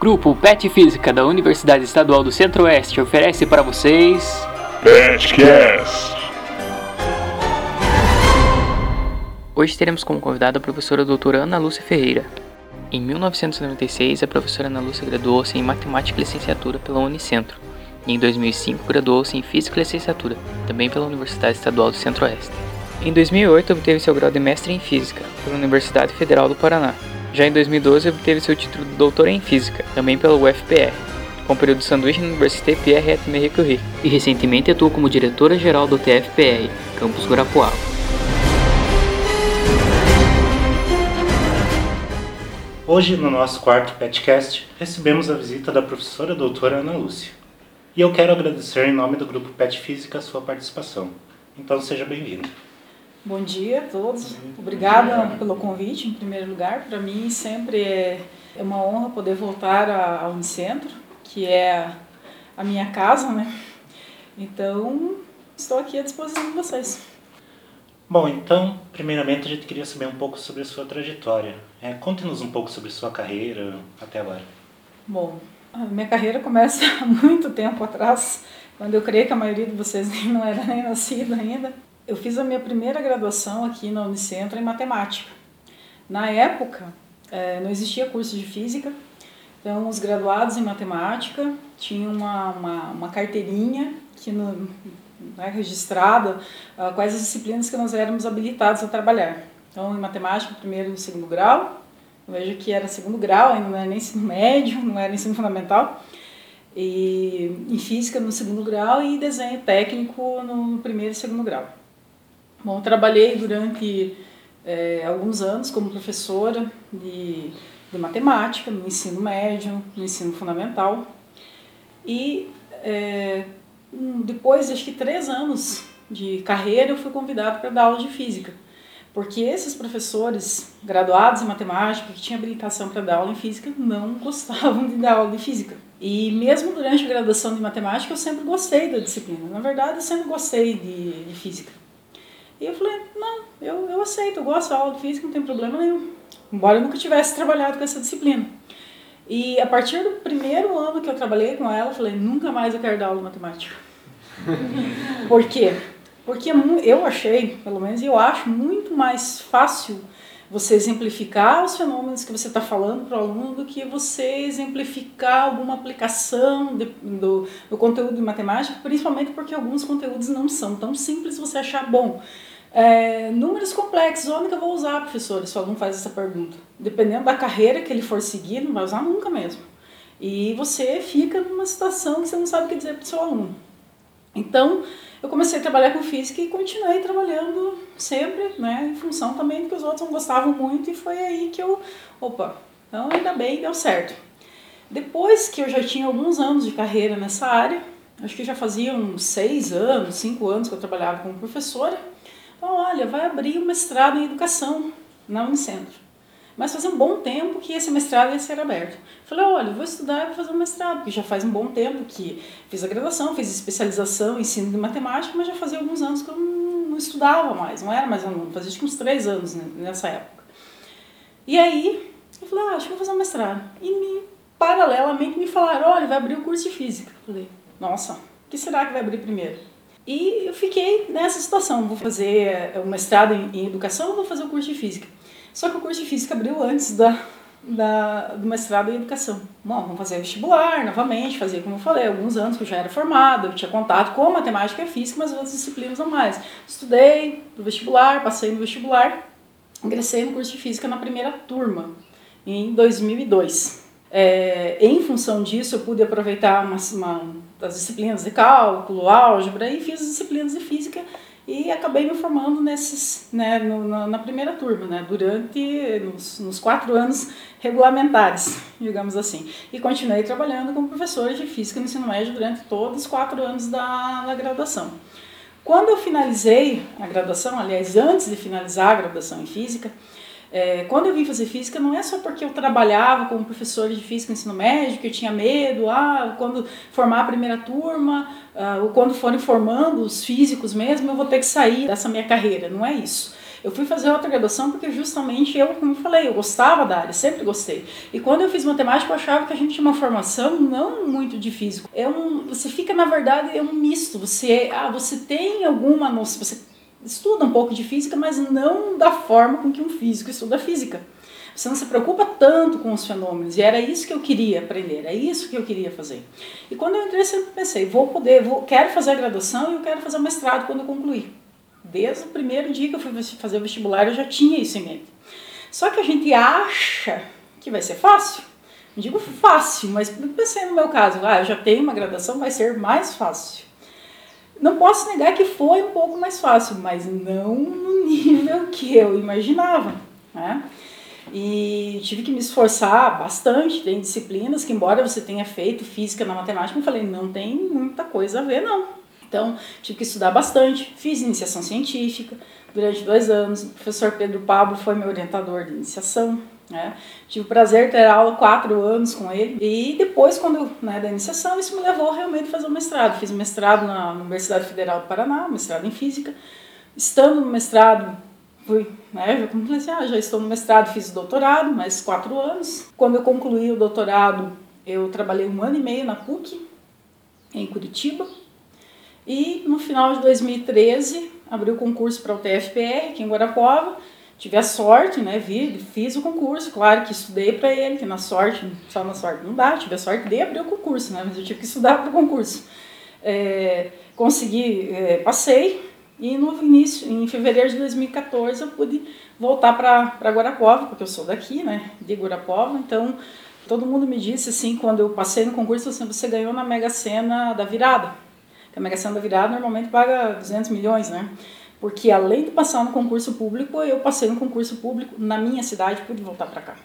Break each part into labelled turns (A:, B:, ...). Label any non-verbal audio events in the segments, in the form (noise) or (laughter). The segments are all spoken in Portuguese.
A: Grupo PET Física da Universidade Estadual do Centro-Oeste oferece para vocês.
B: PetCast!
A: Hoje teremos como convidada a professora doutora Ana Lúcia Ferreira. Em 1996, a professora Ana Lúcia graduou-se em Matemática e Licenciatura pela Unicentro e em 2005 graduou-se em Física e Licenciatura, também pela Universidade Estadual do Centro-Oeste. Em 2008, obteve seu grau de mestre em Física pela Universidade Federal do Paraná. Já em 2012, obteve seu título de doutor em Física, também pela UFPR, com período de sanduíche na Université Pierre et Marie Curie, e recentemente atuou como diretora-geral do TFPR, Campus Guarapuava.
C: Hoje, no nosso quarto podcast, recebemos a visita da professora doutora Ana Lúcia. E eu quero agradecer em nome do Grupo PET Física a sua participação. Então, seja bem-vindo.
D: Bom dia a todos. Obrigada pelo convite, em primeiro lugar. Para mim, sempre é, é uma honra poder voltar ao Unicentro, que é a minha casa, né? Então, estou aqui à disposição de vocês.
C: Bom, então, primeiramente a gente queria saber um pouco sobre a sua trajetória. É, Conte-nos um pouco sobre sua carreira até agora.
D: Bom, a minha carreira começa (laughs) há muito tempo atrás, quando eu creio que a maioria de vocês (laughs) não era nem nascida ainda. Eu fiz a minha primeira graduação aqui na Unicentro em matemática. Na época, eh, não existia curso de física, então os graduados em matemática tinham uma, uma, uma carteirinha que no, né, registrada uh, quais as disciplinas que nós éramos habilitados a trabalhar. Então, em matemática, primeiro e segundo grau, eu vejo que era segundo grau, ainda não era nem ensino médio, não era ensino fundamental, e em física no segundo grau e desenho técnico no primeiro e segundo grau. Bom, trabalhei durante é, alguns anos como professora de, de matemática no ensino médio, no ensino fundamental, e é, depois de acho que três anos de carreira, eu fui convidado para dar aula de física. Porque esses professores graduados em matemática, que tinham habilitação para dar aula em física, não (laughs) gostavam de dar aula de física. E mesmo durante a graduação de matemática, eu sempre gostei da disciplina. Na verdade, eu sempre gostei de, de física. E eu falei, não, eu, eu aceito, eu gosto da aula de física, não tem problema nenhum. Embora eu nunca tivesse trabalhado com essa disciplina. E a partir do primeiro ano que eu trabalhei com ela, eu falei, nunca mais eu quero dar aula de matemática. (laughs) Por quê? Porque eu achei, pelo menos eu acho, muito mais fácil você exemplificar os fenômenos que você está falando para o aluno do que você exemplificar alguma aplicação de, do, do conteúdo de matemática, principalmente porque alguns conteúdos não são tão simples você achar bom. É, números complexos, onde que eu vou usar, professor? Se o aluno faz essa pergunta. Dependendo da carreira que ele for seguir, não vai usar nunca mesmo. E você fica numa situação que você não sabe o que dizer para o seu aluno. Então, eu comecei a trabalhar com física e continuei trabalhando sempre, né, em função também de que os outros não gostavam muito, e foi aí que eu, opa, então ainda bem, deu certo. Depois que eu já tinha alguns anos de carreira nessa área, acho que já fazia uns seis anos, cinco anos que eu trabalhava como professora, então, olha, vai abrir um mestrado em educação na Unicentro. Mas fazia um bom tempo que esse mestrado ia ser aberto. Falei, olha, vou estudar e vou fazer um mestrado, porque já faz um bom tempo que fiz a graduação, fiz especialização ensino de matemática, mas já fazia alguns anos que eu não, estudava mais, não era mais aluno, fazia acho que uns três anos nessa época. E aí, eu falei, ah, acho que vou fazer um mestrado. E me, paralelamente me falaram, olha, vai abrir o curso de física. Falei, nossa, o que será que vai abrir primeiro? E eu fiquei nessa situação, vou fazer o mestrado em, em educação ou vou fazer o curso de física? Só que o curso de física abriu antes da, da, do mestrado em educação. Bom, vamos fazer vestibular novamente, fazer como eu falei, alguns anos que eu já era formada, eu tinha contato com matemática e física, mas outras disciplinas não mais. Estudei no vestibular, passei no vestibular, ingressei no curso de física na primeira turma, em 2002. É, em função disso, eu pude aproveitar uma, uma, das disciplinas de cálculo, álgebra e fiz as disciplinas de física e acabei me formando nesses, né, no, na, na, primeira turma, né, durante nos, nos, quatro anos regulamentares, digamos assim. E continuei trabalhando como professor de física no ensino médio durante todos os quatro anos da, da graduação. Quando eu finalizei a graduação, aliás, antes de finalizar a graduação em física, é, quando eu vim fazer física, não é só porque eu trabalhava como professor de física no ensino médio, que eu tinha medo, ah, quando formar a primeira turma, ah, ou quando forem formando os físicos mesmo, eu vou ter que sair dessa minha carreira. Não é isso. Eu fui fazer outra graduação porque justamente eu, como eu falei, eu gostava da área, sempre gostei. E quando eu fiz matemática, eu achava que a gente tinha uma formação não muito de físico. É um, você fica, na verdade, é um misto. Você, ah, você tem alguma noção, você estuda um pouco de física, mas não da forma com que um físico estuda física. Você não se preocupa tanto com os fenômenos. E era isso que eu queria aprender, era isso que eu queria fazer. E quando eu entrei, sempre pensei, vou poder, vou, quero fazer a graduação e eu quero fazer o mestrado quando eu concluir. Desde o primeiro dia que eu fui fazer o vestibular, eu já tinha isso em mente. Só que a gente acha que vai ser fácil. Não digo fácil, mas pensei no meu caso, ah, eu já tenho uma graduação, vai ser mais fácil. Não posso negar que foi um pouco mais fácil, mas não no nível que eu imaginava. Né? E tive que me esforçar bastante. Tem disciplinas que, embora você tenha feito física na matemática, eu falei, não tem muita coisa a ver, não. Então, tive que estudar bastante. Fiz iniciação científica durante dois anos. O professor Pedro Pablo foi meu orientador de iniciação. Né? Tive o prazer de ter aula quatro anos com ele. E depois, quando né, da iniciação, isso me levou realmente a fazer o mestrado. Fiz mestrado na Universidade Federal do Paraná, mestrado em Física. Estando no mestrado, fui, né, já comecei, ah, já estou no mestrado, fiz o doutorado, mais quatro anos. Quando eu concluí o doutorado, eu trabalhei um ano e meio na PUC, em Curitiba. E no final de 2013, abri o concurso para o TFPR, aqui em Guarapuava. Tive a sorte, né, vi, fiz o concurso, claro que estudei para ele, que na sorte, só na sorte não dá, tive a sorte de abrir o concurso, né, mas eu tive que estudar para o concurso. É, consegui, é, passei, e no início, em fevereiro de 2014, eu pude voltar para Guarapuava, porque eu sou daqui, né, de Guarapuava. Então, todo mundo me disse assim, quando eu passei no concurso, assim, você ganhou na Mega Sena da virada. a Mega Sena da virada normalmente paga 200 milhões, né? Porque além de passar no concurso público, eu passei no concurso público na minha cidade, pude voltar para cá.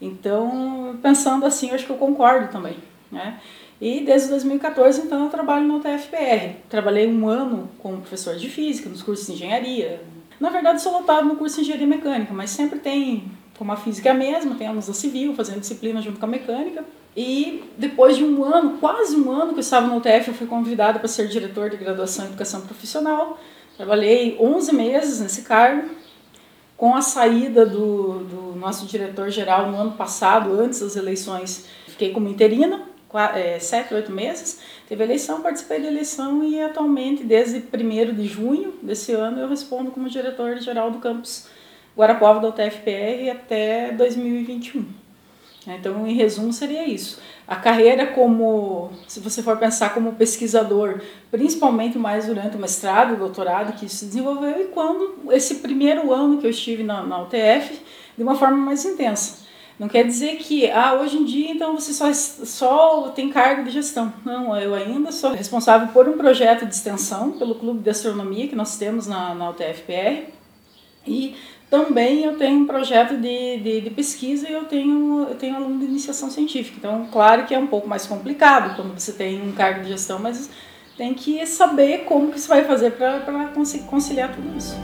D: Então, pensando assim, eu acho que eu concordo também, né? E desde 2014, então, eu trabalho no UTFPR. Trabalhei um ano como professor de física, nos cursos de engenharia. Na verdade, sou lotado no curso de engenharia mecânica, mas sempre tem, como a física é a mesma, tem alunos da civil fazendo disciplina junto com a mecânica. E depois de um ano, quase um ano que eu estava no UTF, eu fui convidada para ser diretor de graduação em educação profissional. Trabalhei 11 meses nesse cargo. Com a saída do, do nosso diretor-geral no ano passado, antes das eleições, fiquei como interina é, sete, oito meses, teve eleição, participei da eleição e atualmente, desde 1 de junho desse ano, eu respondo como diretor-geral do campus Guarapuava da UTFPR até 2021. Então, em resumo, seria isso. A carreira como, se você for pensar como pesquisador, principalmente mais durante o mestrado, o doutorado que isso se desenvolveu, e quando esse primeiro ano que eu estive na, na UTF, de uma forma mais intensa. Não quer dizer que ah, hoje em dia então você só, só tem cargo de gestão. Não, eu ainda sou responsável por um projeto de extensão pelo Clube de Astronomia que nós temos na, na UTFPR. E também eu tenho um projeto de, de, de, pesquisa e eu tenho, eu tenho aluno de iniciação científica. Então, claro que é um pouco mais complicado quando você tem um cargo de gestão, mas tem que saber como que você vai fazer para conciliar tudo isso.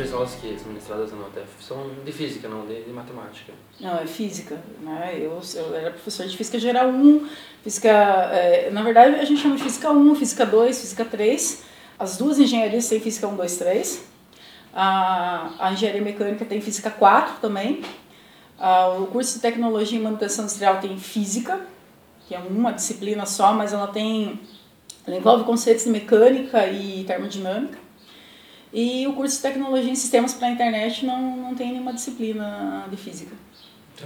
E: as aulas que são ministradas na UTF são de física, não de, de matemática.
D: Não, é física. Né? Eu, eu era professor de física geral 1, física. É, na verdade, a gente chama de física 1, física 2, física 3. As duas engenharias têm física 1, 2, 3. A, a engenharia mecânica tem física 4 também. A, o curso de tecnologia e manutenção industrial tem física, que é uma disciplina só, mas ela tem. Ela envolve conceitos de mecânica e termodinâmica. E o curso de tecnologia em sistemas para a internet não, não tem nenhuma disciplina de física.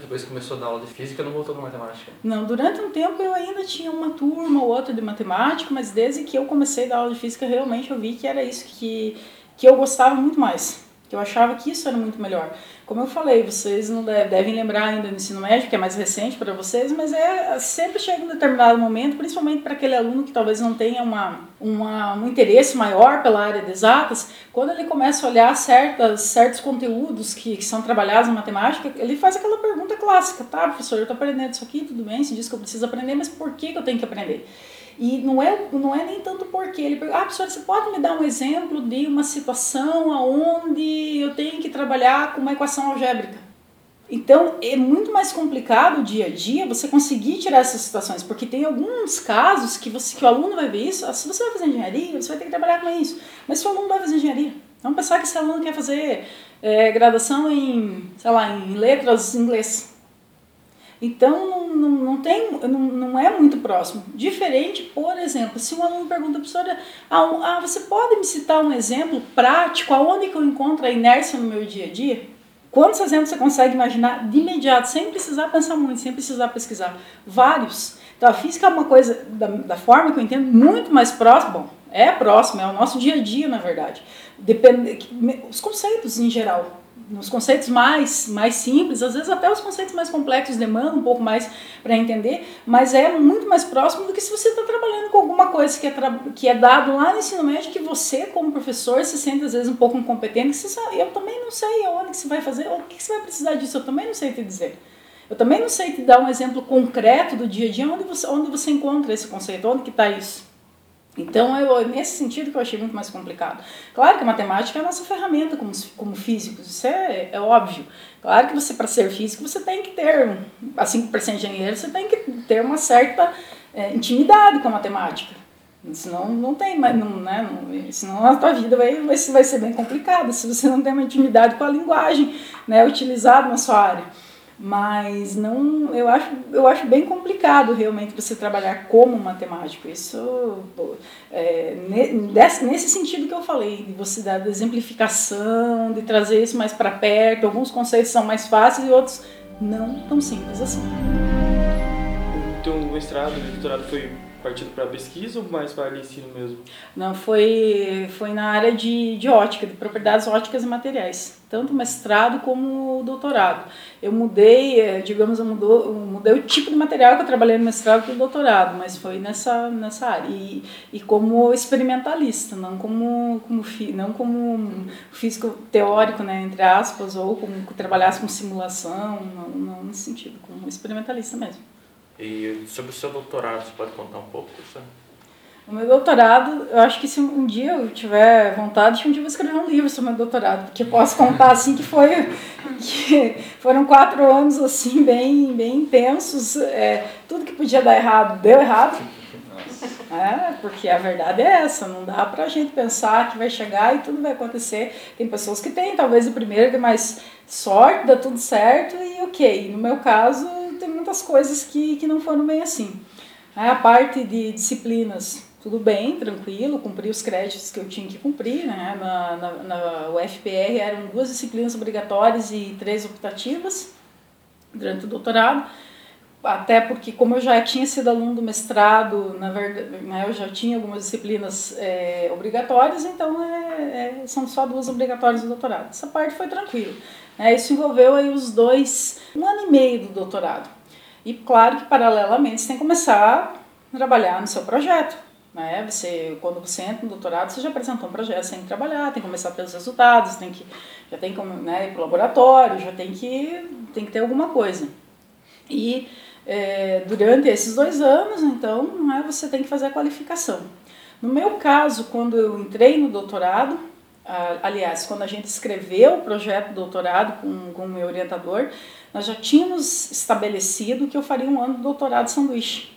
E: Depois que começou a dar aula de física, não voltou para matemática?
D: Não, durante um tempo eu ainda tinha uma turma ou outra de matemática, mas desde que eu comecei a dar aula de física, realmente eu vi que era isso que, que eu gostava muito mais. Que eu achava que isso era muito melhor. Como eu falei, vocês não devem lembrar ainda do ensino médio, que é mais recente para vocês, mas é sempre chega um determinado momento, principalmente para aquele aluno que talvez não tenha uma, uma, um interesse maior pela área de exatas, quando ele começa a olhar certas, certos conteúdos que, que são trabalhados em matemática, ele faz aquela pergunta clássica, tá, professor, eu estou aprendendo isso aqui, tudo bem, se diz que eu preciso aprender, mas por que, que eu tenho que aprender? E não é, não é nem tanto porque ele pergunta, ah, professor, você pode me dar um exemplo de uma situação onde eu tenho que trabalhar com uma equação algébrica? Então, é muito mais complicado o dia a dia você conseguir tirar essas situações, porque tem alguns casos que, você, que o aluno vai ver isso. Ah, se você vai fazer engenharia, você vai ter que trabalhar com isso. Mas se o aluno vai fazer engenharia, vamos pensar que esse aluno quer fazer é, graduação em, sei lá, em letras inglês. Então, não, não, tem, não, não é muito próximo. Diferente, por exemplo, se um aluno pergunta, professora, ah, ah, você pode me citar um exemplo prático, aonde que eu encontro a inércia no meu dia a dia? Quantos exemplos você consegue imaginar de imediato, sem precisar pensar muito, sem precisar pesquisar? Vários. Então, a física é uma coisa, da, da forma que eu entendo, muito mais próxima. Bom, é próximo, é o nosso dia a dia, na verdade. Depende, os conceitos em geral nos conceitos mais, mais simples, às vezes até os conceitos mais complexos demandam um pouco mais para entender, mas é muito mais próximo do que se você está trabalhando com alguma coisa que é, que é dado lá no ensino médio que você, como professor, se sente às vezes um pouco incompetente, que você sabe, eu também não sei aonde que você vai fazer, o que você vai precisar disso, eu também não sei te dizer. Eu também não sei te dar um exemplo concreto do dia a dia, onde você, onde você encontra esse conceito, onde que está isso. Então, eu, nesse sentido que eu achei muito mais complicado. Claro que a matemática é a nossa ferramenta como, como físicos, isso é, é óbvio. Claro que você, para ser físico, você tem que ter, assim para ser engenheiro, você tem que ter uma certa é, intimidade com a matemática. Senão não tem, mas não, né, não, senão a tua vida vai, vai, vai ser bem complicada se você não tem uma intimidade com a linguagem né, utilizada na sua área mas não eu acho eu acho bem complicado realmente você trabalhar como matemático. Isso é, nesse, nesse sentido que eu falei de você dar de exemplificação de trazer isso mais para perto. Alguns conceitos são mais fáceis e outros não tão simples assim.
F: O mestrado o doutorado foi partido para pesquisa ou mais para ensino mesmo?
D: Não, foi, foi na área de, de ótica, de propriedades óticas e materiais, tanto mestrado como doutorado. Eu mudei, é, digamos, eu mudou, eu mudei o tipo de material que eu trabalhei no mestrado e no doutorado, mas foi nessa, nessa área. E, e como experimentalista, não como, como, não como físico teórico, né, entre aspas, ou como trabalhasse com simulação, não, não nesse sentido, como experimentalista mesmo.
E: E sobre o seu doutorado, você pode contar um pouco, professor?
D: O meu doutorado, eu acho que se um dia eu tiver vontade, um dia eu vou escrever um livro sobre o meu doutorado, porque posso contar assim que foi que foram quatro anos assim bem bem intensos, é, tudo que podia dar errado deu errado, é, porque a verdade é essa, não dá pra gente pensar que vai chegar e tudo vai acontecer. Tem pessoas que têm talvez o primeiro que mais sorte, dá tudo certo e ok. No meu caso tem muitas coisas que, que não foram bem assim. A parte de disciplinas, tudo bem, tranquilo, cumpri os créditos que eu tinha que cumprir. Né? Na, na, na UFPR eram duas disciplinas obrigatórias e três optativas durante o doutorado. Até porque, como eu já tinha sido aluno do mestrado, na verdade, né, eu já tinha algumas disciplinas é, obrigatórias, então é, é, são só duas obrigatórias do doutorado. Essa parte foi tranquila. Né? Isso envolveu aí os dois, um ano e meio do doutorado. E claro que paralelamente você tem que começar a trabalhar no seu projeto. Né? Você, quando você entra no doutorado, você já apresentou um projeto, você tem que trabalhar, tem que começar pelos resultados, tem que, já tem que né, ir para o laboratório, já tem que, tem que ter alguma coisa. E é, durante esses dois anos, então, né, você tem que fazer a qualificação. No meu caso, quando eu entrei no doutorado, aliás, quando a gente escreveu o projeto de doutorado com, com o meu orientador, nós já tínhamos estabelecido que eu faria um ano de doutorado sanduíche.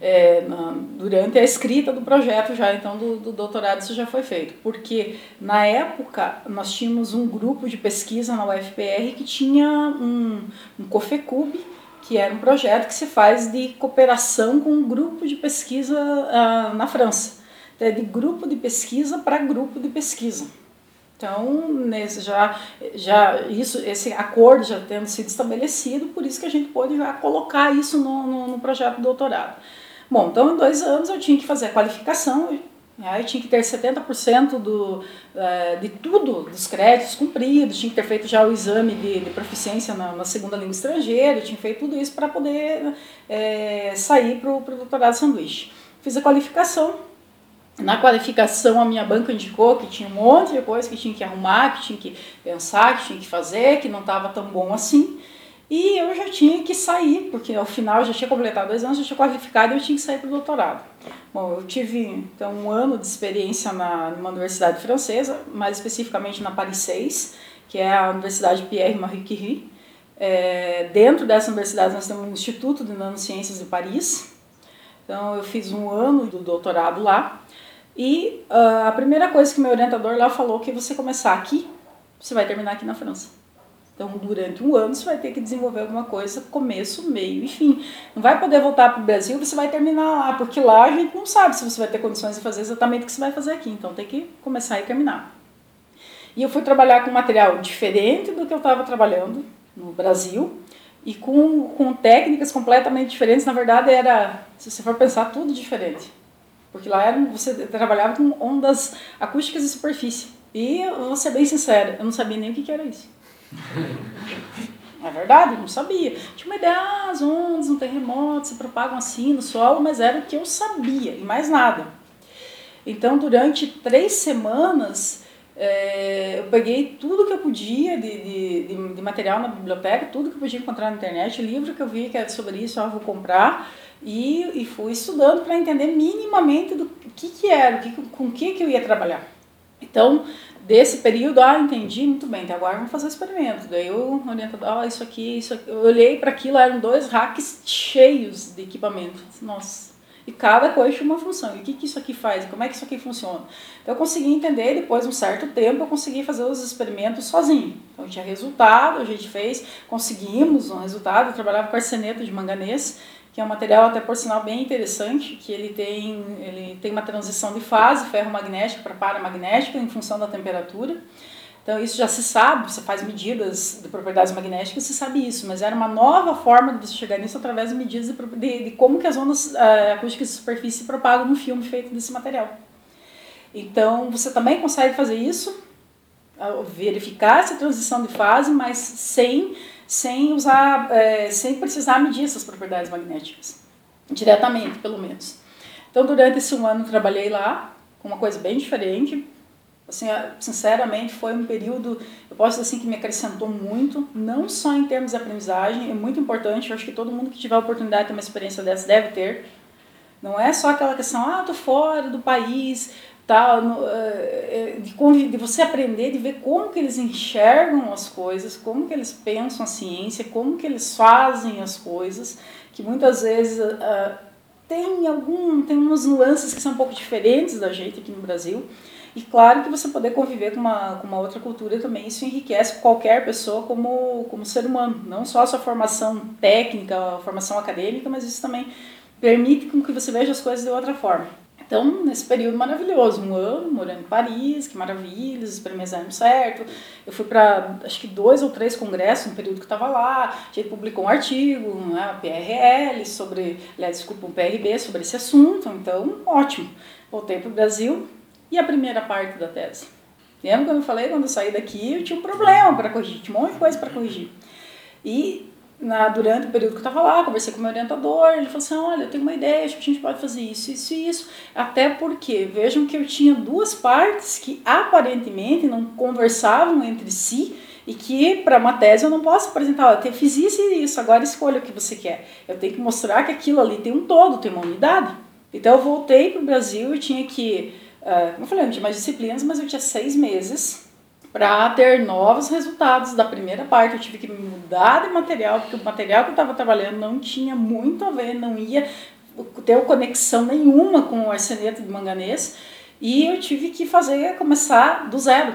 D: É, na, durante a escrita do projeto já, então, do, do, doutorado isso já foi feito. Porque, na época, nós tínhamos um grupo de pesquisa na UFPR que tinha um, um COFECUB, que era um projeto que se faz de cooperação com um grupo de pesquisa uh, na França é de grupo de pesquisa para grupo de pesquisa. Então, nesse já, já isso, esse acordo já tendo sido estabelecido, por isso que a gente pôde já colocar isso no, no, no projeto de doutorado. Bom, então em dois anos eu tinha que fazer a qualificação, né, eu tinha que ter 70% do, uh, de tudo, dos créditos cumpridos, tinha que ter feito já o exame de, de proficiência na, na, segunda língua estrangeira, tinha feito tudo isso para poder é, sair para o doutorado sanduíche. Fiz a qualificação, na qualificação, a minha banca indicou que tinha um monte de coisa que tinha que arrumar, que tinha que pensar, que tinha que fazer, que não estava tão bom assim. E eu já tinha que sair, porque ao final eu já tinha completado dois anos, já tinha qualificado e eu tinha que sair para o doutorado. Bom, eu tive então um ano de experiência na, numa universidade francesa, mais especificamente na Paris 6, que é a Universidade Pierre Marie Curie, É, dentro dessa universidade nós temos o Instituto de Nanociências de Paris. Então eu fiz um ano do doutorado lá. E uh, a primeira coisa que meu orientador lá falou que você começar aqui, você vai terminar aqui na França. Então, durante um ano, você vai ter que desenvolver alguma coisa, começo, meio e fim. Não vai poder voltar para o Brasil, você vai terminar lá, porque lá a gente não sabe se você vai ter condições de fazer exatamente o que você vai fazer aqui. Então, tem que começar e terminar. E eu fui trabalhar com material diferente do que eu estava trabalhando no Brasil e com, com técnicas completamente diferentes. Na verdade, era, se você for pensar, tudo diferente. Porque lá era, você trabalhava com ondas acústicas de superfície. E eu vou ser bem sincera, eu não sabia nem o que, que era isso. É verdade, eu não sabia. Tinha uma ideia, ah, as ondas, um terremoto se propagam assim no solo, mas era o que eu sabia e mais nada. Então, durante três semanas, é, eu peguei tudo que eu podia de, de, de, de, material na biblioteca, tudo que eu podia encontrar na internet, livro que eu vi que era sobre isso, eu vou comprar, e, e fui estudando para entender minimamente do que, que era, que, com que, que eu ia trabalhar. Então, desse período, ah, entendi, muito bem, então agora vamos fazer o experimento. Daí eu orientador, ah, isso aqui, isso aqui. Eu olhei para aquilo, eram dois racks cheios de equipamento. Nossa, e cada coisa tinha uma função. E o que, que isso aqui faz? Como é que isso aqui funciona? Então eu consegui entender, depois de um certo tempo, eu consegui fazer os experimentos sozinho. Então tinha resultado, a gente fez, conseguimos um resultado. Eu trabalhava com arseneto de manganês, que é um material até por sinal bem interessante, que ele tem, ele tem uma transição de fase ferro-magnética para paramagnética em função da temperatura. Então, isso já se sabe, você faz medidas de propriedades magnéticas, você sabe isso, mas era uma nova forma de você chegar nisso através de medidas de, de, de como que as ondas uh, acústicas de superfície se propagam no filme feito desse material. Então, você também consegue fazer isso, verificar essa transição de fase, mas sem, sem, usar, é, sem precisar medir essas propriedades magnéticas, diretamente, pelo menos. Então, durante esse um ano, trabalhei lá, com uma coisa bem diferente, Assim, sinceramente, foi um período, eu posso dizer assim, que me acrescentou muito, não só em termos de aprendizagem, é muito importante, eu acho que todo mundo que tiver a oportunidade de ter uma experiência dessa deve ter. Não é só aquela questão, ah, tô fora do país, tal, eh, eh, de, de você aprender, de ver como que eles enxergam as coisas, como que eles pensam a ciência, como que eles fazem as coisas, que muitas vezes uh, tem algum, tem umas nuances que são um pouco diferentes da gente aqui no Brasil, e claro que você poder conviver com uma, com uma outra cultura também, isso enriquece qualquer pessoa como, como ser humano. Não só a sua formação técnica, a formação acadêmica, mas isso também permite com que você veja as coisas de outra forma. Então, nesse período maravilhoso, um ano morando em Paris, que maravilha, os experimentos deram certo. Eu fui para, acho que dois ou três congressos no período que estava lá. A gente publicou um artigo, né, PRL, sobre, aliás, desculpa, um PRB sobre esse assunto. Então, ótimo. Voltei para o Brasil, e a primeira parte da tese? Lembra quando eu falei, quando eu saí daqui, eu tinha um problema para corrigir, tinha um monte de coisa para corrigir. E na, durante o período que eu estava lá, conversei com o meu orientador, ele falou assim, olha, eu tenho uma ideia, acho que a gente pode fazer isso, isso e isso. Até porque, vejam que eu tinha duas partes que aparentemente não conversavam entre si, e que para uma tese eu não posso apresentar, eu fiz isso e isso, agora escolha o que você quer. Eu tenho que mostrar que aquilo ali tem um todo, tem uma unidade. Então eu voltei para o Brasil e tinha que Uh, como eu falei, não tinha mais disciplinas, mas eu tinha seis meses para ter novos resultados da primeira parte. Eu tive que mudar de material, porque o material que eu estava trabalhando não tinha muito a ver, não ia ter conexão nenhuma com o arseneto de manganês. E eu tive que fazer, começar do zero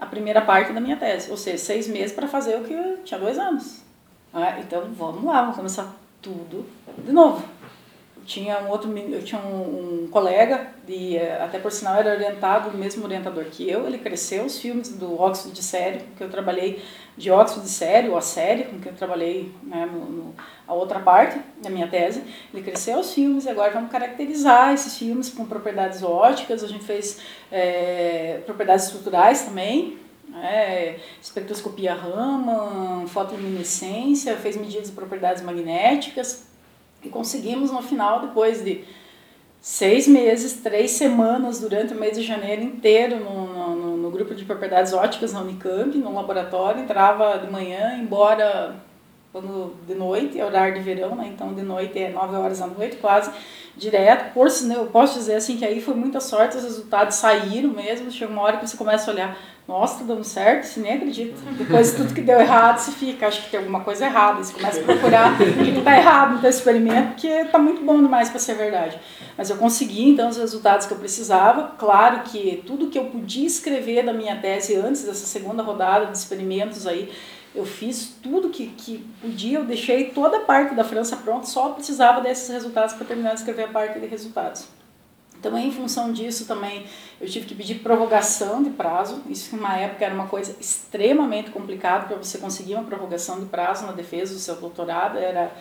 D: a primeira parte da minha tese, ou seja, seis meses para fazer o que eu tinha dois anos. Ah, então vamos lá, vamos começar tudo de novo tinha um outro eu tinha um, um, colega de até por sinal era orientado o mesmo orientador que eu. Ele cresceu os filmes do óxido de sério que eu trabalhei de óxido de sério ou a série com que eu trabalhei né, no, no, a outra parte da minha tese. Ele cresceu os filmes e agora vamos caracterizar esses filmes com propriedades óticas. A gente fez é, propriedades estruturais também é, espectroscopia Raman, fotoluminescência, fez medidas de propriedades magnéticas, e conseguimos no final, depois de seis meses, três semanas durante o mês de janeiro inteiro no, no, no, grupo de propriedades óticas na Unicamp, no laboratório, entrava de manhã, embora quando de noite, é horário de verão, né? Então de noite é 9 horas da noite, quase direto. Por eu posso dizer assim que aí foi muita sorte, os resultados saíram mesmo. Chega uma hora que você começa a olhar, nossa, tá dando certo, você nem acredita. Depois de tudo que deu errado, você fica, acho que tem alguma coisa errada. Você começa a procurar o que está errado no teu experimento, porque tá muito bom demais para ser verdade. Mas eu consegui então os resultados que eu precisava. Claro que tudo que eu podia escrever da minha tese antes dessa segunda rodada de experimentos aí, eu fiz tudo que, que podia, eu deixei toda a parte da França pronta, só precisava desses resultados para terminar de escrever a parte de resultados. Então, em função disso, também eu tive que pedir prorrogação de prazo. Isso, uma época, era uma coisa extremamente complicada para você conseguir uma prorrogação de prazo na defesa do seu doutorado. Era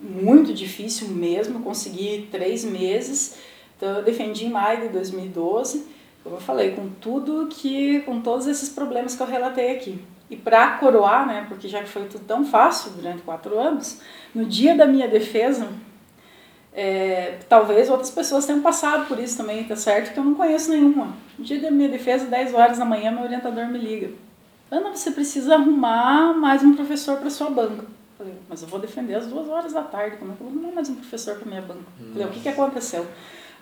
D: muito difícil mesmo, consegui três meses. Então, eu defendi em maio de 2012, como eu falei, com tudo que, com todos esses problemas que eu relatei aqui. E para coroar, né, porque já que foi tudo tão fácil durante quatro anos, no dia da minha defesa, é, talvez outras pessoas tenham passado por isso também, tá certo? Que eu não conheço nenhuma. No dia da minha defesa, 10 horas da manhã, meu orientador me liga. Ana, você precisa arrumar mais um professor para sua banca. Falei, mas eu vou defender às duas horas da tarde, como é que eu vou arrumar mais um professor para minha banca? Falei, o que, que aconteceu?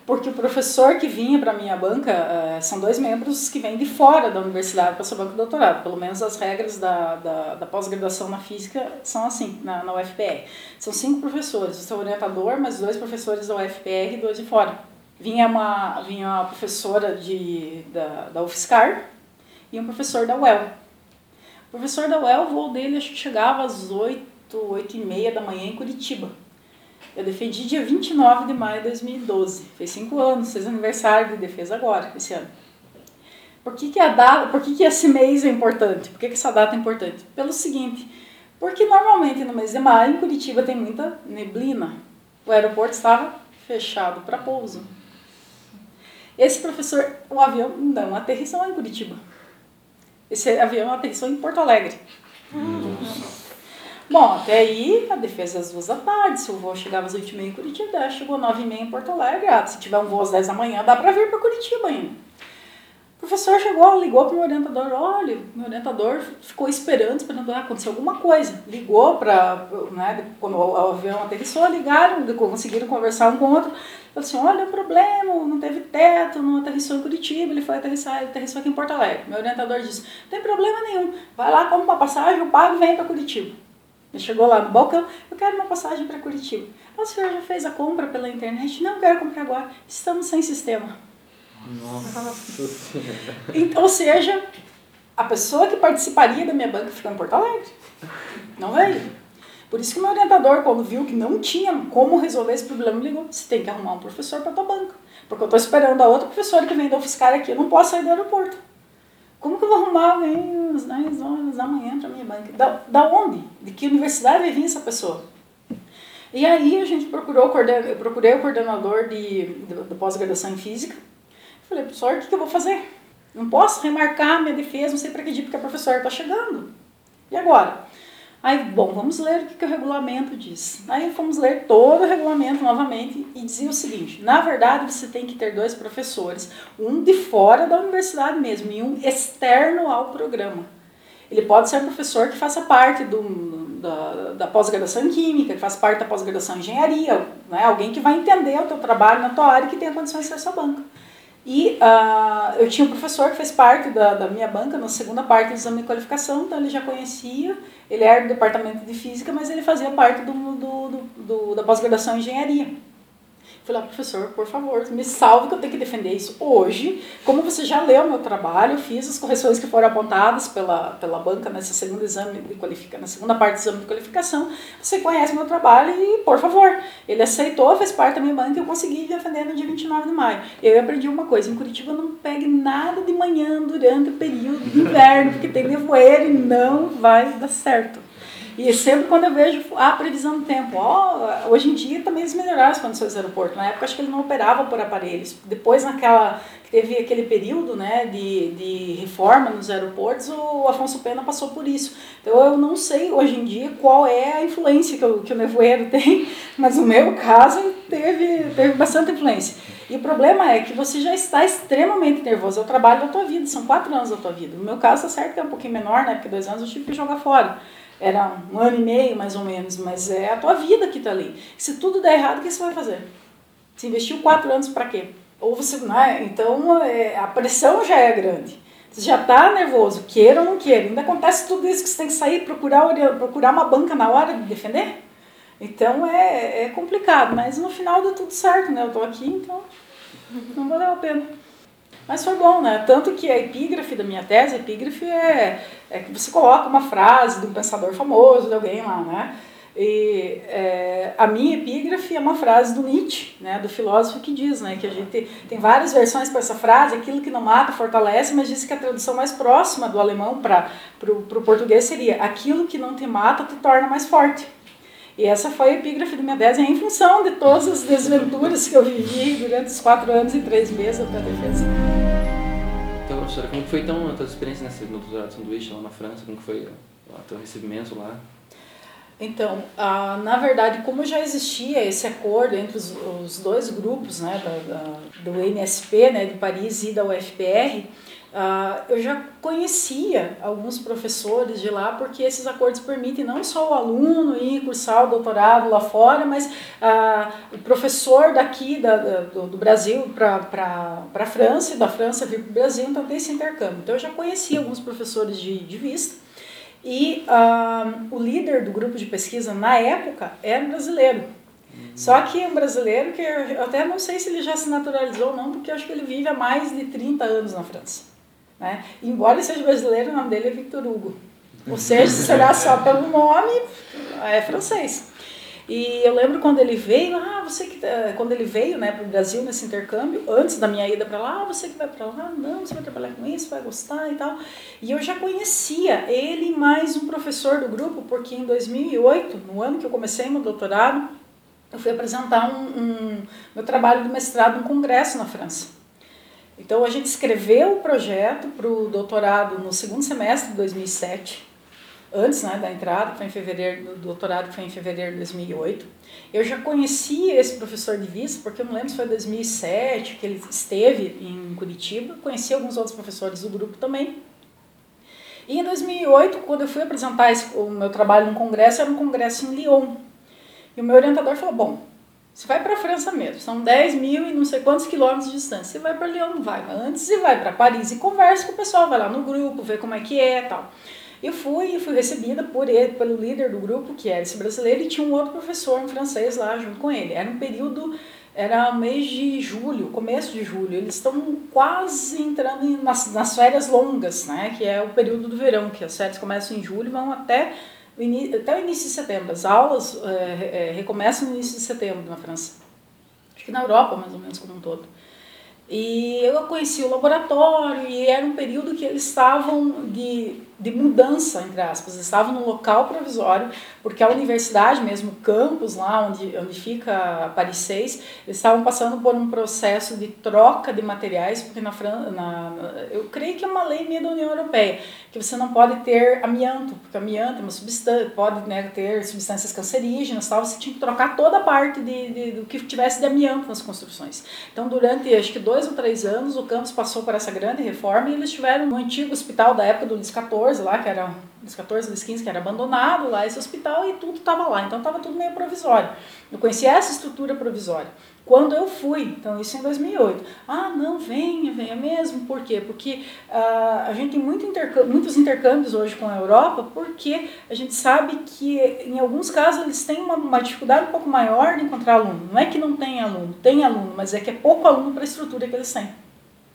D: Porque o professor que vinha para a minha banca uh, são dois membros que vêm de fora da universidade para sua banca de doutorado. Pelo menos as regras da, da, da pós-graduação na física são assim, na, na UFPR. São cinco professores, o seu orientador, mas dois professores da UFPR e dois de fora. Vinha uma, vinha uma professora de, da, da UFSCar e um professor da UEL. O professor da UEL, o voo dele acho que chegava às oito, oito e meia da manhã em Curitiba. Eu defendi dia 29 de maio de 2012. Fez cinco anos, fez aniversário de defesa agora, esse ano. Por que, que a data, por que, que esse mês é importante? Por que, que essa data é importante? Pelo seguinte, porque normalmente no mês de maio em Curitiba tem muita neblina. O aeroporto estava fechado para pouso. Esse professor, o avião não aterrissou em Curitiba. Esse avião aterrissou em Porto Alegre. Bom, até aí a defesa às duas da tarde, se o voo chegava às oito e meia em Curitiba, chegou às nove e meia em Porto Alegre, ah, se tiver um voo às dez da manhã, dá para vir para Curitiba ainda. O professor chegou, ligou para o meu orientador, olha, meu orientador ficou esperando, esperando, ah, alguma coisa. Ligou para, né, quando o avião aterrissou, ligaram, conseguiram conversar um com o outro. Falou assim, olha o problema, não teve teto, não aterrissou em Curitiba, ele foi aterrissar, aterrissou aqui em Porto Alegre. Meu orientador disse, não tem problema nenhum, vai lá, compra uma passagem, eu pago e vem para Curitiba. Ele chegou lá no balcão, eu quero uma passagem para Curitiba. A senhora já fez a compra pela internet? Não, quero comprar agora. Estamos sem sistema. Nossa (laughs) então, Ou seja, a pessoa que participaria da minha banca ficou em Porto Alegre. Não veio. Por isso que o meu orientador, quando viu que não tinha como resolver esse problema, me ligou. Você tem que arrumar um professor para tua banca. Porque eu estou esperando a outra professora que vem da UFSCar aqui, eu não posso sair do aeroporto. Como que eu vou arrumar alguém às 10 horas da manhã para minha banca? Da, da onde? De que universidade vir essa pessoa? E aí a gente procurou, eu procurei o coordenador de, de, de pós-graduação em física. Falei, professor, o que, que eu vou fazer? Não posso remarcar minha defesa, não sei para que dia, porque a professora está chegando. E agora? Aí, bom, vamos ler o que, que o regulamento diz. Aí fomos ler todo o regulamento novamente e dizia o seguinte: na verdade, você tem que ter dois professores, um de fora da universidade mesmo e um externo ao programa. Ele pode ser um professor que faça parte do, da, da pós-graduação em Química, que faça parte da pós-graduação em Engenharia, né? alguém que vai entender o teu trabalho na tua área e que tenha condições de ser sua banca. E uh, eu tinha um professor que fez parte da, da minha banca na segunda parte do exame de qualificação, então ele já conhecia, ele era do departamento de física, mas ele fazia parte do, do, do, do da pós-graduação em engenharia. Falei, ah, professor, por favor, me salve que eu tenho que defender isso hoje. Como você já leu meu trabalho, fiz as correções que foram apontadas pela, pela banca nessa segunda exame de qualificação, na segunda parte do exame de qualificação. Você conhece meu trabalho e, por favor, ele aceitou, fez parte da minha banca e eu consegui defender no dia 29 de maio. Eu aprendi uma coisa, em Curitiba não pegue nada de manhã durante o período de inverno, porque tem nevoeiro e não vai dar certo. E sempre quando eu vejo a previsão do tempo, ó, hoje em dia também eles melhoraram as condições do aeroporto. Na época acho que ele não operava por aparelhos. Depois naquela que teve aquele período, né, de, de reforma nos aeroportos, o Afonso Pena passou por isso. Então eu não sei hoje em dia qual é a influência que o, que o nevoeiro (laughs) tem, mas no meu caso teve, teve bastante influência. E o problema é que você já está extremamente nervoso. É o trabalho da tua vida, são quatro anos da tua vida. No meu caso, tá certo que é um pouquinho menor, né? Porque dois anos eu tive que jogar fora. Era um ano e meio mais ou menos, mas é a tua vida que está ali. Se tudo der errado, o que você vai fazer? Você investiu quatro anos para quê? Ou você, né? Então é, a pressão já é grande. Você já está nervoso, queira ou não queira. Ainda acontece tudo isso que você tem que sair procurar procurar uma banca na hora de defender. Então é, é complicado, mas no final deu tudo certo, né? Eu estou aqui, então não valeu a pena. Mas foi bom, né? Tanto que a epígrafe da minha tese, epígrafe é, é que você coloca uma frase de um pensador famoso, de alguém lá, né? E é, a minha epígrafe é uma frase do Nietzsche, né, do filósofo que diz, né, que a gente tem várias versões para essa frase, aquilo que não mata fortalece, mas diz que a tradução mais próxima do alemão para o português seria aquilo que não te mata te torna mais forte. E essa foi a epígrafe do minha tese em função de todas as desventuras que eu vivi durante os quatro anos e três meses até a defesa.
E: Então, professora, como foi então a tua experiência nesse, no doutorado de sanduíche lá na França? Como foi o teu recebimento lá?
D: Então, ah, na verdade, como já existia esse acordo entre os, os dois grupos, né, da, da, do NSP, né, de Paris e da UFPR, ah, eu já conhecia alguns professores de lá, porque esses acordos permitem não só o aluno ir cursar o doutorado lá fora, mas ah, o professor daqui da, da do, do, Brasil para a França e da França vir para o Brasil, então tem esse intercâmbio. Então eu já conhecia alguns professores de, de vista. E uh, o líder do grupo de pesquisa na época era brasileiro. Uhum. Só que um brasileiro que eu até não sei se ele já se naturalizou ou não, porque eu acho que ele vive há mais de 30 anos na França. Né? Embora ele seja brasileiro, o nome dele é Victor Hugo. Ou seja, se será só pelo nome, é francês. E eu lembro quando ele veio, ah, você que tá, quando ele veio, né, para o Brasil nesse intercâmbio, antes da minha ida para lá, ah, você que vai para lá, não, você vai trabalhar com isso, vai gostar e tal. E eu já conhecia ele mais um professor do grupo, porque em 2008, no ano que eu comecei meu doutorado, eu fui apresentar um, um meu trabalho de mestrado em um congresso na França. Então a gente escreveu o projeto para o doutorado no segundo semestre de 2007 antes né, da entrada, foi em fevereiro, do doutorado, foi em fevereiro de 2008. Eu já conhecia esse professor de vista, porque eu não lembro se foi 2007 que ele esteve em Curitiba, conheci alguns outros professores do grupo também. E em 2008, quando eu fui apresentar esse, o meu trabalho no congresso, era um congresso em Lyon. E o meu orientador falou, bom, você vai para a França mesmo, são 10 mil e não sei quantos quilômetros de distância. Você vai para Lyon, vai, antes você vai para Paris e conversa com o pessoal, vai lá no grupo, vê como é que é tal. Eu fui e fui recebida por ele, pelo líder do grupo, que era esse brasileiro, e tinha um outro professor em francês lá junto com ele. Era um período, era mês de julho, começo de julho. Eles estão quase entrando nas, nas férias longas, né? Que é o período do verão, que as férias começam em julho e vão até até o início de setembro. As aulas é, é, recomeçam no início de setembro na França. Acho que na Europa, mais ou menos, como um todo. E eu conheci o laboratório e era um período que eles estavam de de mudança, entre aspas. Estavam num local provisório, porque a universidade mesmo, o campus lá onde, onde fica a Paris 6, eles estavam passando por um processo de troca de materiais, porque na França, eu creio que é uma lei meio da União Europeia, que você não pode ter amianto, porque amianto é uma substância, pode né, ter substâncias cancerígenas, tal, você tinha que trocar toda a parte de, de, do que tivesse de amianto nas construções. Então, durante acho que dois ou três anos, o campus passou por essa grande reforma e eles tiveram no antigo hospital da época do Luís XIV, lá, que era dos 14, dos 15, que era abandonado lá, esse hospital, e tudo estava lá. Então estava tudo meio provisório. Eu conheci essa estrutura provisória. Quando eu fui, então isso em 2008, ah, não, venha, venha mesmo, por quê? Porque uh, a gente tem muito intercâmbio, muitos intercâmbios hoje com a Europa, porque a gente sabe que em alguns casos eles têm uma, uma dificuldade um pouco maior de encontrar aluno. Não é que não tem aluno, tem aluno, mas é que é pouco aluno para a estrutura que eles têm.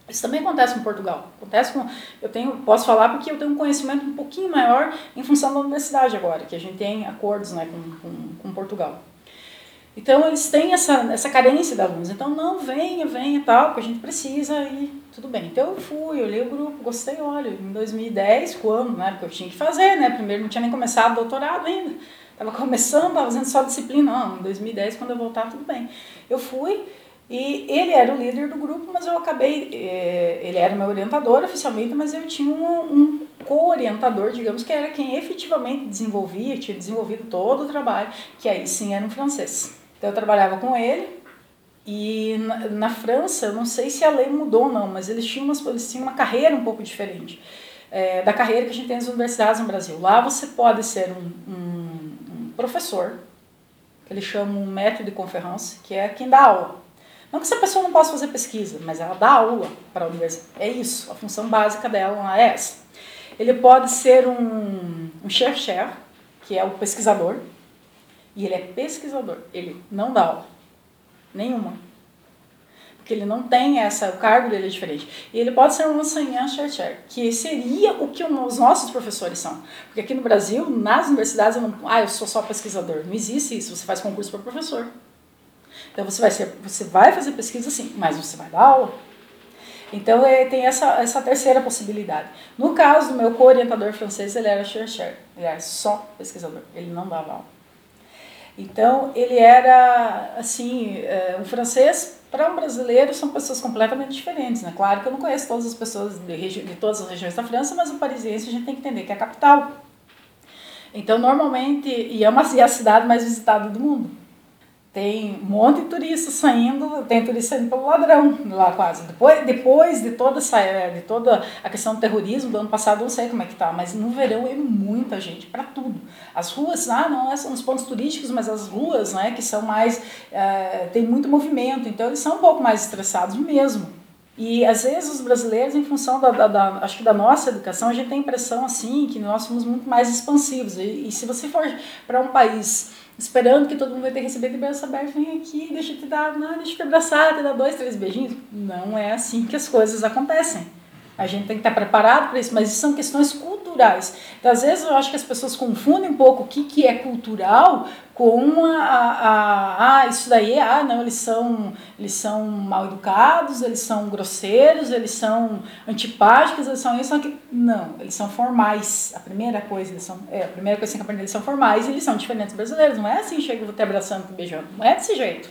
D: Isso também acontece em Portugal. Acontece com, eu tenho, posso falar porque eu tenho um conhecimento um pouquinho maior em função da universidade agora, que a gente tem acordos né, com, com, com Portugal. Então eles têm essa, essa carência de alunos. Então não, venha, venha tal, porque a gente precisa e tudo bem. Então eu fui, olhei o grupo, gostei, olha, em 2010, quando, né, porque eu tinha que fazer, né, primeiro não tinha nem começado o doutorado ainda, estava começando, estava fazendo só disciplina, não, em 2010 quando eu voltar tudo bem. Eu fui, e ele era o líder do grupo, mas eu acabei. É, ele era meu orientador oficialmente, mas eu tinha um, um co-orientador, digamos, que era quem efetivamente desenvolvia, tinha desenvolvido todo o trabalho, que aí sim era um francês. Então eu trabalhava com ele. E na, na França, eu não sei se a lei mudou ou não, mas eles tinham, umas, eles tinham uma carreira um pouco diferente. é, da carreira que a gente tem nas universidades no Brasil. Lá você pode ser um, um, um professor, que eles chamam método de conferência, que é quem dá aula. Não que essa pessoa não possa fazer pesquisa, mas ela dá aula para a universidade. É isso, a função básica dela é essa. Ele pode ser um, um que é o pesquisador, e ele é pesquisador, ele não dá aula. Nenhuma. Porque ele não tem essa, o cargo dele é diferente. E ele pode ser um enseignant chercheur, que seria o que os nossos professores são. Porque aqui no Brasil, nas universidades, eu não, ah, eu sou só pesquisador. Não existe isso, você faz concurso para professor. Então você vai, ser, você vai fazer pesquisa sim, mas você vai dar aula. Então é, tem essa, essa terceira possibilidade. No caso do meu co-orientador francês, ele era chercheur, ele era só pesquisador, ele não dava aula. Então ele era assim, é, um francês para um brasileiro são pessoas completamente diferentes, né? Claro que eu não conheço todas as pessoas de, de todas as regiões da França, mas o parisiense a gente tem que entender que é a capital. Então normalmente e é uma e é a cidade mais visitada do mundo. Tem um monte de turistas saindo, tem turista saindo pelo ladrão lá quase. Depois, depois de toda essa de toda a questão do terrorismo do ano passado, não sei como é que tá, mas no verão é muita gente para tudo. As ruas, ah, não é são os pontos turísticos, mas as ruas, né, que são mais é, tem muito movimento, então eles são um pouco mais estressados mesmo. E às vezes os brasileiros, em função da, da, da, acho que da nossa educação, a gente tem a impressão assim que nós somos muito mais expansivos. E, e se você for para um país esperando que todo mundo vai ter recebido de braço aberto, vem aqui, deixa eu te dar, não, deixa eu te abraçar, te dar dois, três beijinhos. Não é assim que as coisas acontecem. A gente tem que estar preparado para isso, mas isso são questões culturais. Então, às vezes, eu acho que as pessoas confundem um pouco o que, que é cultural com a, a, a, ah, isso daí, ah, não, eles são, eles são mal educados, eles são grosseiros, eles são antipáticos, eles são isso, aquilo. Não, eles são formais. A primeira coisa, eles são, é, a primeira coisa que aprender, eles são formais e eles são diferentes brasileiros. Não é assim, chega, vou te abraçando, te beijando. Não é desse jeito.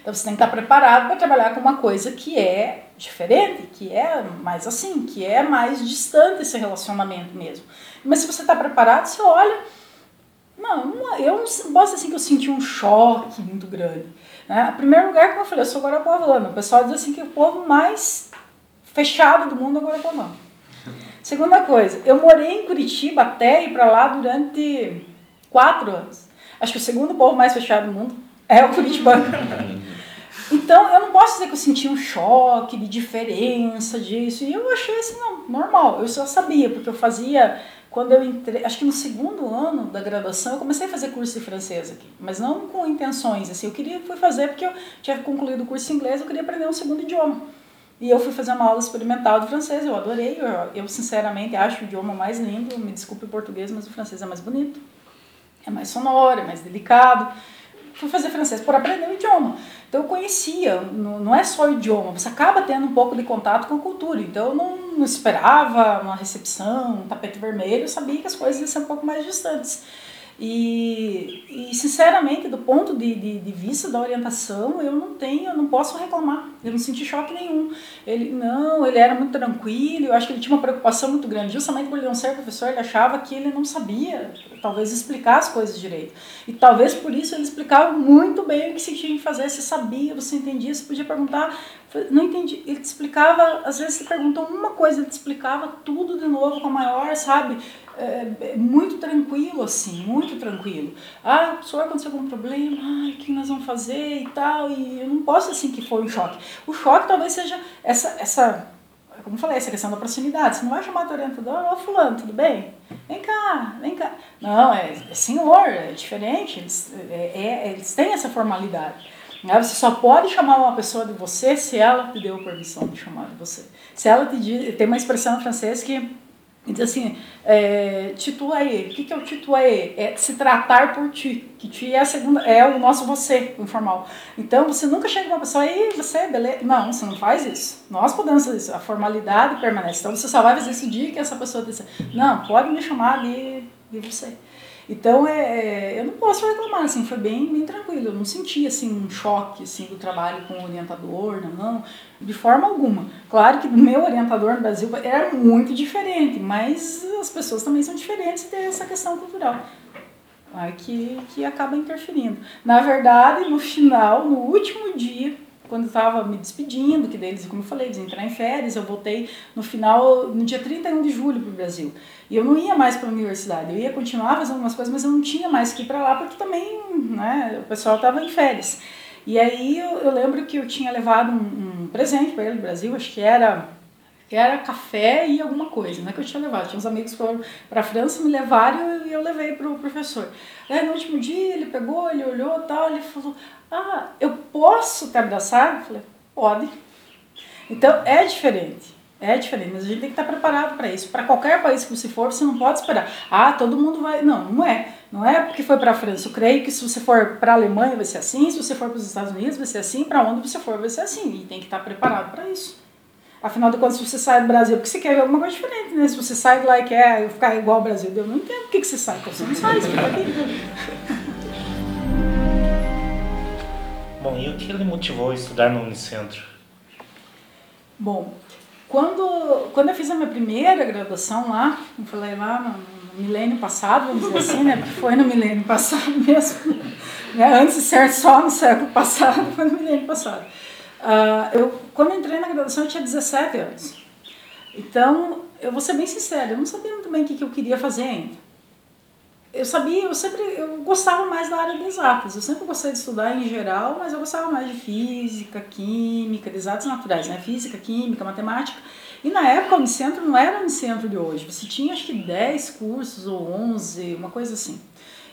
D: Então você tem que estar preparado para trabalhar com uma coisa que é diferente, que é mais assim, que é mais distante esse relacionamento mesmo. Mas se você está preparado, você olha. Não, eu não posso assim que eu senti um choque muito grande. Né? Em primeiro lugar, como eu falei, eu sou guarapuavana. O pessoal diz assim que o povo mais fechado do mundo é guarapuavana. Segunda coisa, eu morei em Curitiba até ir para lá durante quatro anos. Acho que o segundo povo mais fechado do mundo é o curitibano. (laughs) Então, eu não posso dizer que eu senti um choque de diferença disso. E eu achei assim, não, normal. Eu só sabia, porque eu fazia, quando eu entrei, acho que no segundo ano da graduação, eu comecei a fazer curso de francês aqui. Mas não com intenções, assim. Eu queria, fui fazer porque eu tinha concluído o curso de inglês, eu queria aprender um segundo idioma. E eu fui fazer uma aula experimental de francês, eu adorei. Eu, eu sinceramente acho o idioma mais lindo. Me desculpe o português, mas o francês é mais bonito. É mais sonoro, é mais delicado fui fazer francês por aprender o idioma. Então eu conhecia, não, é só o idioma, você acaba tendo um pouco de contato com a cultura. Então eu não, esperava uma recepção, um tapete vermelho, eu sabia que as coisas iam ser um pouco mais distantes. E, e sinceramente, do ponto de, de, de, vista da orientação, eu não tenho, eu não posso reclamar. Eu não senti choque nenhum. Ele não, ele era muito tranquilo. Eu acho que ele tinha uma preocupação muito grande. Justamente por ele não ser professor, ele achava que ele não sabia, talvez explicar as coisas direito. E talvez por isso ele explicava muito bem o que se tinha que fazer. Você sabia, você entendia, você podia perguntar. Não entendi. Ele te explicava, às vezes você perguntou uma coisa, ele te explicava tudo de novo com a maior, sabe? É, é, muito tranquilo, assim, muito tranquilo. Ah, senhor aconteceu algum problema, o que nós vamos fazer e tal, e eu não posso, assim, que foi um choque. O choque talvez seja essa, essa como eu falei, essa questão da proximidade. Você não vai chamar o orientador, ô fulano, tudo bem? Vem cá, vem cá. Não, é, é senhor, é diferente, eles, é, é, eles têm essa formalidade. Né? Você só pode chamar uma pessoa de você se ela te deu permissão de chamar de você. Se ela te diz, tem uma expressão em francês que diz assim, é, tituaê. O que, que é o tituaê? É se tratar por ti, que ti é, a segunda, é o nosso você, informal. Então, você nunca chega uma pessoa, aí você, beleza? Não, você não faz isso. Nós podemos fazer isso. A formalidade permanece. Então, você só vai fazer isso dia que essa pessoa disser, não, pode me chamar de, de você. Então, é, é, eu não posso reclamar, assim, foi bem, bem tranquilo. Eu não senti, assim, um choque, assim, do trabalho com o orientador, não, não, de forma alguma. Claro que o meu orientador no Brasil era muito diferente, mas as pessoas também são diferentes e tem essa questão cultural que, que acaba interferindo. Na verdade, no final, no último dia, quando estava me despedindo, que deles, como eu falei, eles entrar em férias, eu voltei no final, no dia 31 de julho para o Brasil. E eu não ia mais para a universidade, eu ia continuar fazendo algumas coisas, mas eu não tinha mais que ir para lá, porque também né, o pessoal estava em férias. E aí eu, eu, lembro que eu tinha levado um, um presente para ele no Brasil, acho que era era café e alguma coisa, não é que eu tinha levado. Tinha uns amigos que foram para a França, me levaram e eu, levei para o professor. Aí no último dia ele pegou, ele olhou tal, ele falou: Ah, eu posso te abraçar? Eu falei: Pode. Então é diferente. É diferente, mas a gente tem que estar preparado para isso. Para qualquer país que você for, você não pode esperar. Ah, todo mundo vai. Não, não é. Não é porque foi para a França. Eu creio que se você for para a Alemanha vai ser assim, se você for para os Estados Unidos vai ser assim, para onde você for vai ser assim. E tem que estar preparado para isso. Afinal de contas, se você sai do Brasil, porque você quer ver alguma coisa diferente, né? Se você sai de lá e quer ficar igual ao Brasil, eu não entendo por que, que você sai. Você não sai, você fica aqui. (laughs)
C: Bom, e o que ele motivou a estudar no Unicentro?
D: Bom, quando, quando eu fiz a minha primeira graduação lá, eu falei lá no, no milênio passado, vamos dizer assim, né? Porque foi no milênio passado mesmo. Né? Antes de ser só no século passado, (laughs) foi no milênio passado. Uh, eu, quando eu entrei na graduação, eu tinha 17 anos. Então, eu vou ser bem sincera, eu não sabia muito bem o que, que eu queria fazer ainda. Eu sabia, eu sempre eu gostava mais da área de exatas. Eu sempre gostei de estudar em geral, mas eu gostava mais de física, química, de exatas naturais, né? Física, química, matemática. E na época o Unicentro não era o Unicentro de hoje. Você tinha acho que 10 cursos ou 11, uma coisa assim.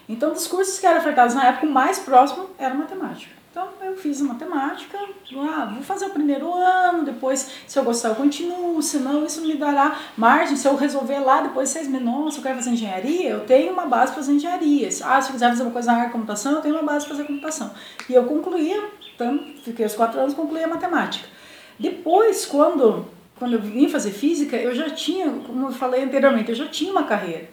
D: Então, dos cursos que eram ofertados na época, o mais próximo era matemática. Então eu fiz matemática, ah, vou fazer o primeiro ano, depois se eu gostar eu continuo, senão isso me dará margem, se eu resolver lá depois seis meses, nossa, eu quero fazer engenharia, eu tenho uma base para fazer engenharia. Ah, se eu quiser fazer uma coisa na área de computação, eu tenho uma base para fazer computação. E eu concluía, então, fiquei os quatro anos, concluí a matemática. Depois, quando, quando eu vim fazer física, eu já tinha, como eu falei anteriormente, eu já tinha uma carreira.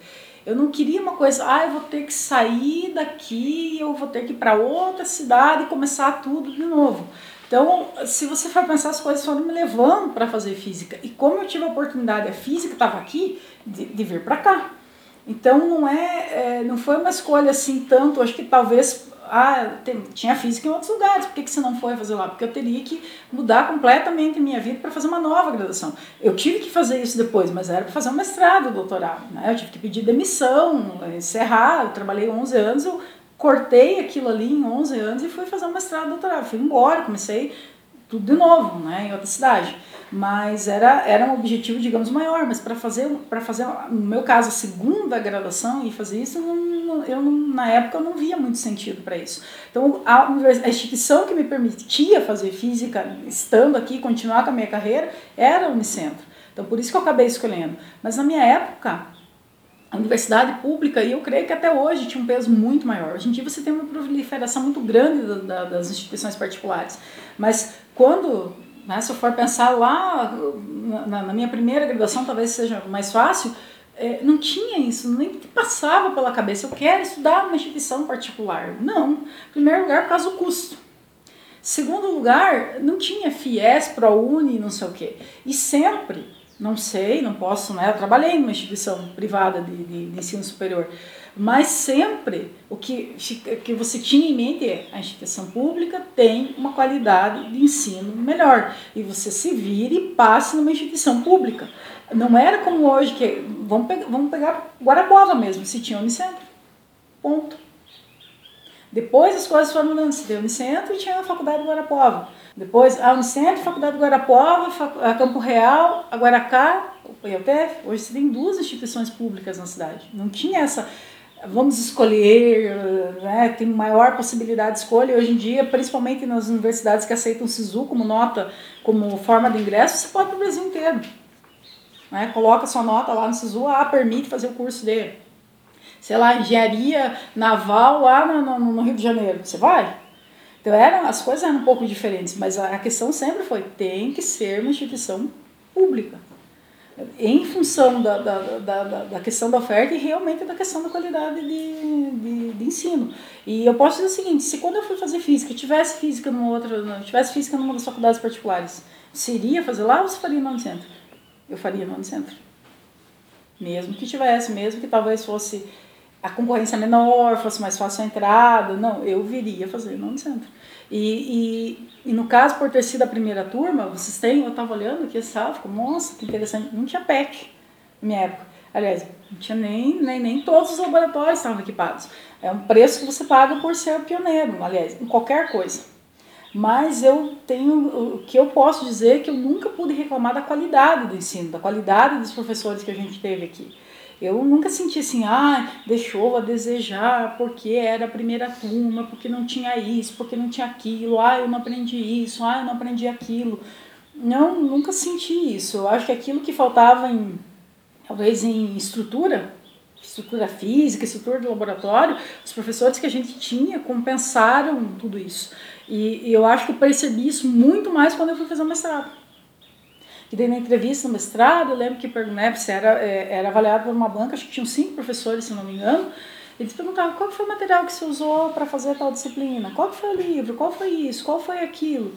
D: Eu não queria uma coisa, ah, eu vou ter que sair daqui, eu vou ter que ir para outra cidade e começar tudo de novo. Então, se você for pensar, as coisas foram me levando para fazer física. E como eu tive a oportunidade, a física estava aqui, de, de vir para cá. Então, não, é, é, não foi uma escolha assim tanto, acho que talvez ah, tem, tinha física em outros lugares, por que, que você não foi fazer lá? Porque eu teria que mudar completamente a minha vida para fazer uma nova graduação. Eu tive que fazer isso depois, mas era para fazer um mestrado, doutorado. Né? Eu tive que pedir demissão, encerrar. Eu trabalhei 11 anos, eu cortei aquilo ali em 11 anos e fui fazer um mestrado, doutorado. Fui embora, comecei tudo de novo, né, em outra cidade. Mas era, era um objetivo, digamos, maior. Mas para fazer, para fazer, no meu caso, a segunda graduação e fazer isso, eu, não, eu não, na época eu não via muito sentido para isso. Então, a, a instituição que me permitia fazer física, estando aqui, continuar com a minha carreira, era o Unicentro. Então, por isso que eu acabei escolhendo. Mas na minha época, a universidade pública, e eu creio que até hoje tinha um peso muito maior. Hoje em dia você tem uma proliferação muito grande da, da, das instituições particulares. Mas quando, né, se eu for pensar lá, na, na minha primeira graduação, talvez seja mais fácil, é, não tinha isso, nem passava pela cabeça, eu quero estudar numa instituição particular. Não. Em primeiro lugar, por causa do custo. Segundo lugar, não tinha FIES, ProUni, não sei o quê. E sempre não sei, não posso, né? Eu trabalhei numa instituição privada de, de, de ensino superior, mas sempre o que, que você tinha em mente é a instituição pública tem uma qualidade de ensino melhor e você se vire e passe numa instituição pública. Não era como hoje que vamos pegar, vamos pegar Guarapuava mesmo, se tinha Unicentro. Ponto. Depois as coisas foram mudando, se deu Unicentro e tinha a faculdade de Guarapuava. Depois, a Unicentro, Faculdade do Guarapuava, a Campo Real, a Guaracá, o IUTF. Hoje você tem duas instituições públicas na cidade. Não tinha essa, vamos escolher, né, tem maior possibilidade de escolha. Hoje em dia, principalmente nas universidades que aceitam o SISU como nota, como forma de ingresso, você pode para o Brasil inteiro. Né, coloca sua nota lá no SISU, ah, permite fazer o curso dele. Sei lá, engenharia naval lá no, no, no Rio de Janeiro. Você vai? Então eram, as coisas eram um pouco diferentes, mas a questão sempre foi, tem que ser uma instituição pública. Em função da, da, da, da, questão da oferta e realmente da questão da qualidade de, de, de, ensino. E eu posso dizer o seguinte, se quando eu fui fazer física, tivesse física numa outra, tivesse física numa das faculdades particulares, seria fazer lá ou você faria no centro? Eu faria no centro. Mesmo que tivesse, mesmo que talvez fosse a concorrência menor, fosse mais fácil a entrada. Não, eu viria fazer no Unicentro. E, e, e, no caso, por ter sido a primeira turma, vocês têm, eu estava olhando aqui, sabe, ficou, nossa, que interessante, não tinha PEC na minha época. Aliás, não tinha nem, nem, nem todos os laboratórios estavam equipados. É um preço que você paga por ser pioneiro, aliás, em qualquer coisa. Mas eu tenho, o que eu posso dizer é que eu nunca pude reclamar da qualidade do ensino, da qualidade dos professores que a gente teve aqui. Eu nunca senti assim, ah, deixou a desejar porque era a primeira turma, porque não tinha isso, porque não tinha aquilo, ah, eu não aprendi isso, ah, eu não aprendi aquilo. Não, nunca senti isso. Eu acho que aquilo que faltava em, talvez em estrutura, estrutura física, estrutura do laboratório, os professores que a gente tinha compensaram tudo isso. E, e eu acho que eu percebi isso muito mais quando eu fui fazer o mestrado. E daí na entrevista no mestrado, eu lembro que né, você era, é, era avaliado por uma banca, acho que tinham cinco professores, se não me engano, eles perguntavam qual foi o material que você usou para fazer tal disciplina, qual foi o livro, qual foi isso, qual foi aquilo.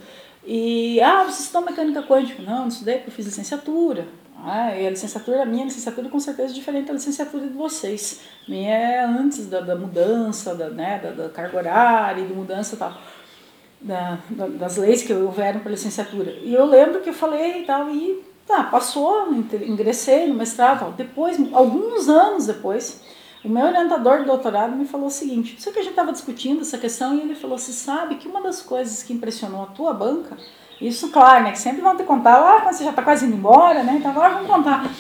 D: E, ah, você estudou mecânica quântica? Não, não estudei porque eu fiz licenciatura. Ah, e a licenciatura, a minha licenciatura com certeza é diferente da licenciatura de vocês. A minha é antes da, da mudança, da, né, da, da carga horária, de mudança e tal da, da, das leis que houveram para licenciatura. E eu lembro que eu falei e tal, e tá, passou, ingressei no mestrado tal. Depois, alguns anos depois, o meu orientador de doutorado me falou o seguinte, isso que a gente estava discutindo, essa questão, e ele falou, você sabe que uma das coisas que impressionou a tua banca, isso, claro, né, que sempre vão te contar, ah, quando você já está quase indo embora, né, então agora vamos contar.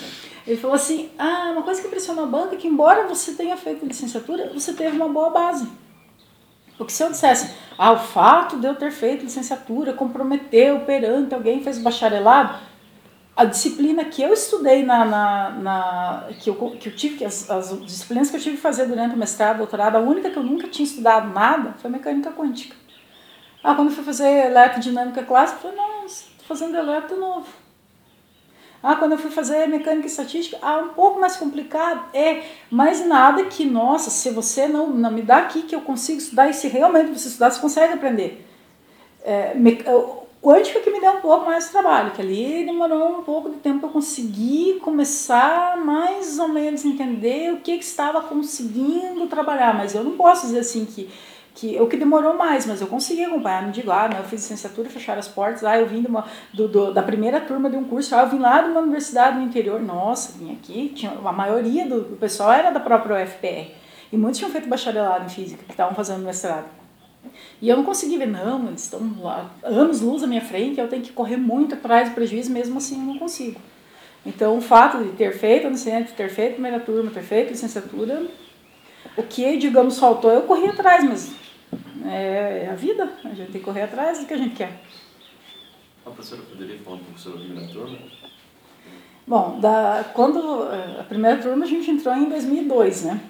D: Ele falou assim, ah, uma coisa que impressionou a banca é que embora você tenha feito licenciatura, você teve uma boa base. Porque se eu dissesse, ah, o fato de eu ter feito licenciatura comprometeu perante alguém fez bacharelado, a disciplina que eu estudei na, na, na que, eu, que eu tive, as, as disciplinas que eu tive que fazer durante o mestrado, doutorado, a única que eu nunca tinha estudado nada foi mecânica quântica. Ah, quando eu fui fazer eletrodinâmica clássica, eu falei, não, estou fazendo eletro novo. Ah, quando eu fui fazer mecânica e estatística, ah, um pouco mais complicado. É, mas nada que, nossa, se você não, não me dá aqui que eu consigo estudar, e se realmente você estudar, você consegue aprender. É, me, quântica que me deu um pouco mais de trabalho, que ali demorou um pouco de tempo para eu conseguir começar mais ou menos entender o que, que estava conseguindo trabalhar, mas eu não posso dizer assim que que o que demorou mais, mas eu consegui acompanhar, não digo, ah, eu fiz licenciatura, fecharam as portas, ah, eu vim de uma, do, do, da primeira turma de um curso, ah, eu vim lá de uma universidade no interior, nossa, vim aqui, tinha, a maioria do, do pessoal era da própria UFPR, e muitos tinham feito bacharelado em física, que estavam fazendo mestrado. E eu não consegui ver, não, eles estão lá, anos luz à minha frente, eu tenho que correr muito atrás do prejuízo, mesmo assim eu não consigo. Então, o fato de ter feito de ter feito primeira turma, ter feito licenciatura, o que, digamos, faltou, eu corri atrás, mas é, é a vida, a gente tem que correr atrás do que a gente quer.
E: A professora poderia falar um pouco sobre a primeira turma?
D: Bom, da, quando é, a primeira turma a gente entrou em 2002, né?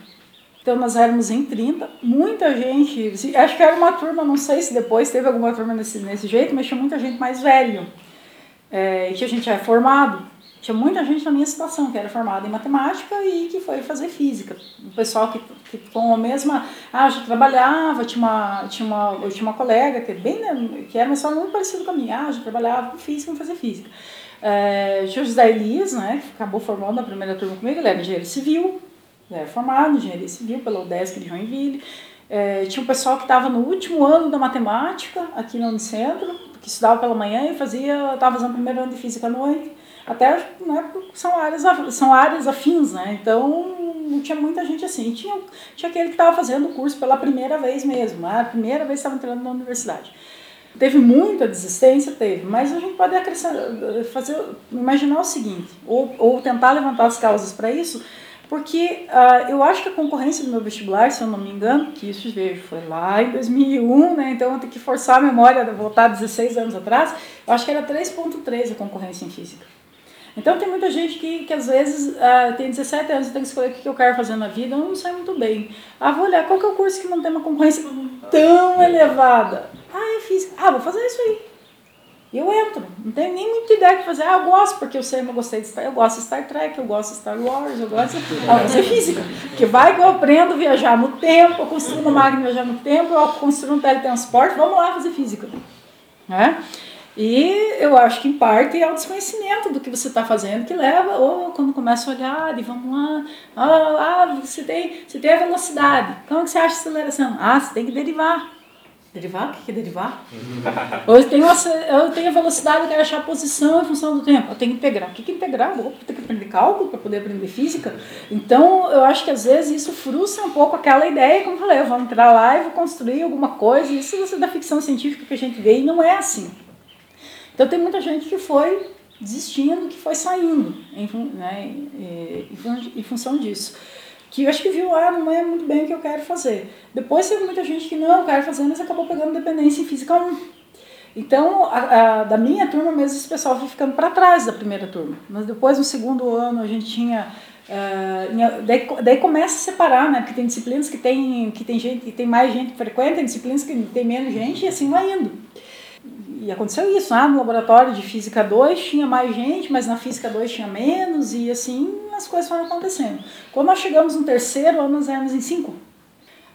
D: Então nós éramos em 30, muita gente, acho que era uma turma, não sei se depois teve alguma turma nesse, nesse jeito, mas tinha muita gente mais velho, é, que a gente é formado. Tinha muita gente na minha situação que era formada em matemática e que foi fazer física. O pessoal que, que com a mesma. Ah, já trabalhava, tinha uma, tinha uma, eu tinha uma colega que, é bem, que era uma muito parecida com a minha. Ah, já trabalhava com física, e fazer física. É, tinha o José Elias, né, que acabou formando a primeira turma comigo, ele era engenheiro civil, ele era formado engenharia civil pela UDESC de Joinville. É, tinha um pessoal que estava no último ano da matemática aqui no Unicentro, que estudava pela manhã e fazia, estava fazendo o primeiro ano de física à noite até né, são, áreas, são áreas afins, né? Então tinha muita gente assim. Tinha, tinha aquele que estava fazendo o curso pela primeira vez mesmo, a primeira vez estava entrando na universidade. Teve muita desistência? Teve, mas a gente pode fazer, imaginar o seguinte, ou, ou tentar levantar as causas para isso, porque uh, eu acho que a concorrência do meu vestibular, se eu não me engano, que isso vejo, foi lá em 2001, né? Então eu tenho que forçar a memória, voltar 16 anos atrás, eu acho que era 3.3 a concorrência em física. Então tem muita gente que, que às vezes uh, tem 17 anos e tem que escolher o que eu quero fazer na vida, eu não sei muito bem. Ah, vou olhar qual que é o curso que não tem uma concorrência tão elevada. Ah, é física. Ah, vou fazer isso aí. Eu entro. Não tenho nem muita ideia de fazer. Ah, eu gosto, porque eu sempre gostei de Star Eu gosto de Star Trek, eu gosto de Star Wars, eu gosto de (laughs) ah, fazer física. Porque vai que eu aprendo a viajar no tempo, eu construo uma máquina viajar no tempo, eu construo um teletransporte, vamos lá fazer física. Né? E eu acho que em parte é o desconhecimento do que você está fazendo que leva, ou quando começa a olhar, e vamos lá, ah, você, tem, você tem a velocidade, como que você acha a aceleração? Ah, você tem que derivar. Derivar? O que é derivar? (laughs) ou eu tenho, a, eu tenho a velocidade, eu quero achar a posição em função do tempo. Eu tenho que integrar. O que é integrar? Vou ter que aprender cálculo para poder aprender física. Então, eu acho que às vezes isso frustra um pouco aquela ideia, como eu falei, eu vou entrar lá e vou construir alguma coisa. Isso é da ficção científica que a gente vê e não é assim. Então tem muita gente que foi desistindo, que foi saindo em, né, em, função disso. Que eu acho que viu, ah, não é muito bem o que eu quero fazer. Depois teve muita gente que não, eu quero fazer, mas acabou pegando dependência em física 1. Então, a, a, da minha turma mesmo, esse pessoal foi ficando para trás da primeira turma. Mas depois, no segundo ano, a gente tinha Uh, daí, daí, começa a separar, né? Porque tem disciplinas que tem, que tem gente que tem mais gente que frequenta, tem disciplinas que tem menos gente, e assim vai indo. E aconteceu isso, ah, no laboratório de Física 2 tinha mais gente, mas na Física 2 tinha menos, e assim as coisas foram acontecendo. Quando nós chegamos no terceiro ano, nós éramos em cinco.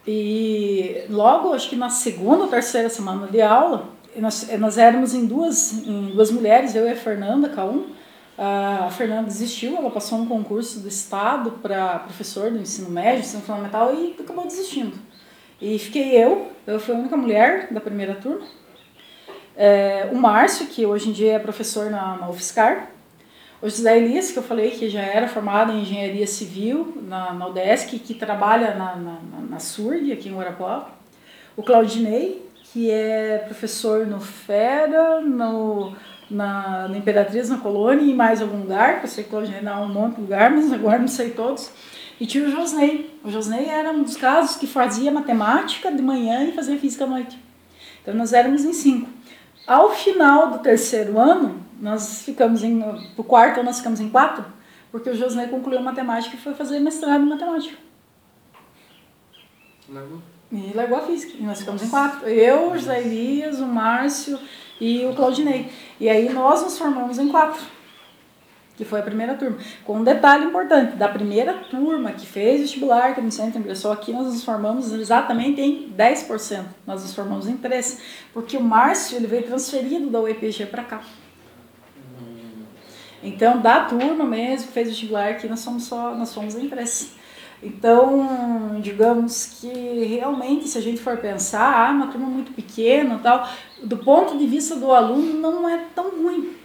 D: E logo, acho que na segunda ou terceira semana de aula, nós, nós éramos em duas, em duas mulheres, eu e a Fernanda, K1. A Fernanda desistiu, ela passou um concurso do Estado para professor do ensino médio, ensino fundamental, e acabou desistindo. E fiquei eu, eu fui a única mulher da primeira turma. É, o Márcio, que hoje em dia é professor na, na UFSCar. O José Elias, que eu falei que já era formado em engenharia civil na, na UDESC, que trabalha na, na, na SURG, aqui em Guarapuava. O Claudinei, que é professor no FERA, no, na, na Imperatriz, na Colônia e mais algum lugar, porque eu sei que Claudinei dá um monte de lugar, mas agora não sei todos. E tinha o Josnei. O Josnei era um dos casos que fazia matemática de manhã e fazia física à noite. Então nós éramos em cinco. Ao final do terceiro ano, nós ficamos em. O quarto ano nós ficamos em quatro, porque o José concluiu matemática e foi fazer mestrado em matemática.
E: Largou?
D: E largou a física. E nós ficamos em quatro. Eu, o José Elias, o Márcio e o Claudinei. E aí nós nos formamos em quatro que foi a primeira turma. Com um detalhe importante, da primeira turma que fez vestibular, que no centro ingressou aqui, nós nos formamos exatamente em 10%. Nós nos formamos em 3%, porque o Márcio ele veio transferido da UEPG para cá. Então, da turma mesmo que fez vestibular aqui, nós somos só, nós somos em 3%. Então, digamos que realmente, se a gente for pensar, ah, uma turma muito pequena tal, do ponto de vista do aluno, não é tão ruim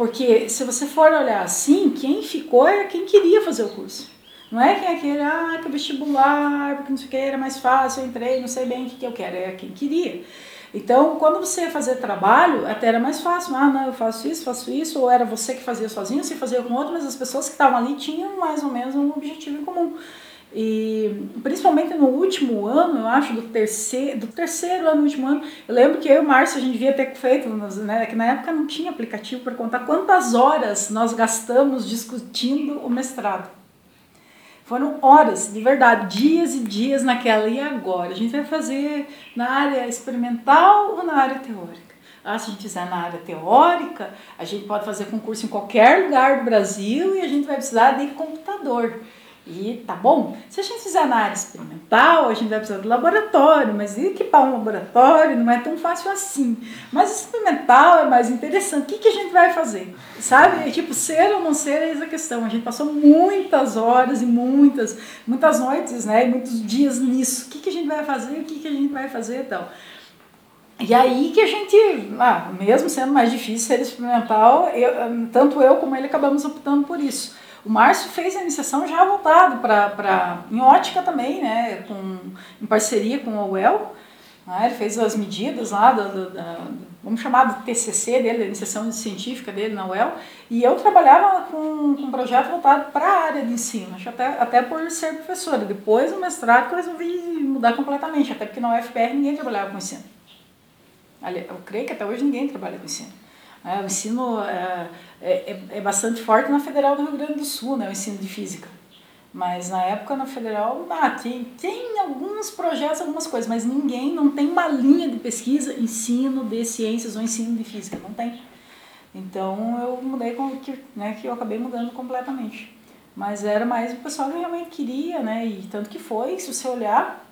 D: porque se você for olhar assim, quem ficou era quem queria fazer o curso. Não é quem é aquele, ah, que vestibular, porque não sei o que, era mais fácil, eu entrei, não sei bem o que, que eu quero, é quem queria. Então, quando você ia fazer trabalho, até era mais fácil. Ah, não, eu faço isso, faço isso, ou era você que fazia sozinho, você fazia com outro, mas as pessoas que estavam ali tinham mais ou menos um objetivo em comum. E principalmente no último ano, eu acho, do terceiro, do terceiro ano, último ano, eu lembro que eu e o Márcio a gente devia ter feito, né, que na época não tinha aplicativo para contar quantas horas nós gastamos discutindo o mestrado. Foram horas, de verdade, dias e dias naquela. E agora? A gente vai fazer na área experimental ou na área teórica? Ah, se a gente fizer na área teórica, a gente pode fazer concurso em qualquer lugar do Brasil e a gente vai precisar de computador. E tá bom. Se a gente fizer na área experimental, a gente vai precisar do laboratório, mas equipar um laboratório não é tão fácil assim. Mas experimental é mais interessante. O que, que a gente vai fazer? Sabe? É tipo, ser ou não ser é essa questão. A gente passou muitas horas e muitas, muitas noites, né? E muitos dias nisso. O que, que a gente vai fazer? O que, que a gente vai fazer e tal. E aí que a gente, ah, mesmo sendo mais difícil ser experimental, eu, tanto eu como ele acabamos optando por isso. O Márcio fez a iniciação já voltado para em ótica também, né, com, em parceria com a UEL. Né, ele fez as medidas lá, vamos chamar do TCC dele, da iniciação científica dele na UEL. E eu trabalhava com, com um projeto voltado para a área de ensino, até, até por ser professora. Depois, no mestrado, que eu resolvi mudar completamente, até porque na UFPR ninguém trabalhava com ensino. Eu creio que até hoje ninguém trabalha com ensino. É, o ensino é, é, é, é, bastante forte na Federal do Rio Grande do Sul, né, o ensino de física. Mas na época na Federal, ah, tem, tem alguns projetos, algumas coisas, mas ninguém, não tem uma linha de pesquisa, ensino de ciências ou ensino de física, não tem. Então eu mudei, com, que, né, que eu acabei mudando completamente. Mas era mais o pessoal que realmente queria, né, e tanto que foi, se você olhar,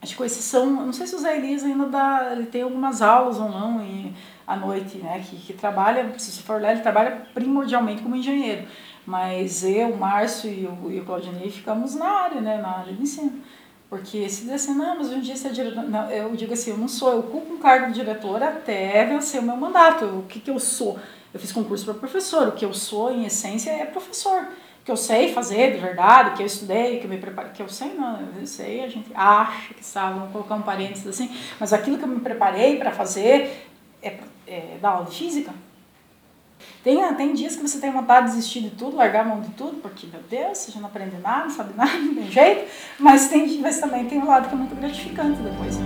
D: acho que com exceção, não sei se o Zé Elias ainda dá, ele tem algumas aulas ou não em, à noite, né, que, que trabalha, se você for lá, ele trabalha primordialmente como engenheiro, mas eu, o Márcio e o, e o Claudinei ficamos na área, né, na área de ensino. Porque se diz assim, não, mas um dia você é diretor. Não, eu digo assim, eu não sou, eu ocupo um cargo de diretor até vencer o meu mandato. O que, que eu sou? Eu fiz concurso para professor, o que eu sou, em essência, é professor. Que eu sei fazer de verdade, que eu estudei, que eu me preparei, que eu sei não, eu sei, a gente acha que sabe, vamos colocar um parênteses assim, mas aquilo que eu me preparei para fazer é, é dar aula de física. Tem, tem dias que você tem vontade de desistir de tudo, largar a mão de tudo, porque, meu Deus, você já não aprende nada, não sabe nada, não tem jeito, mas, tem, mas também tem um lado que é muito gratificante depois.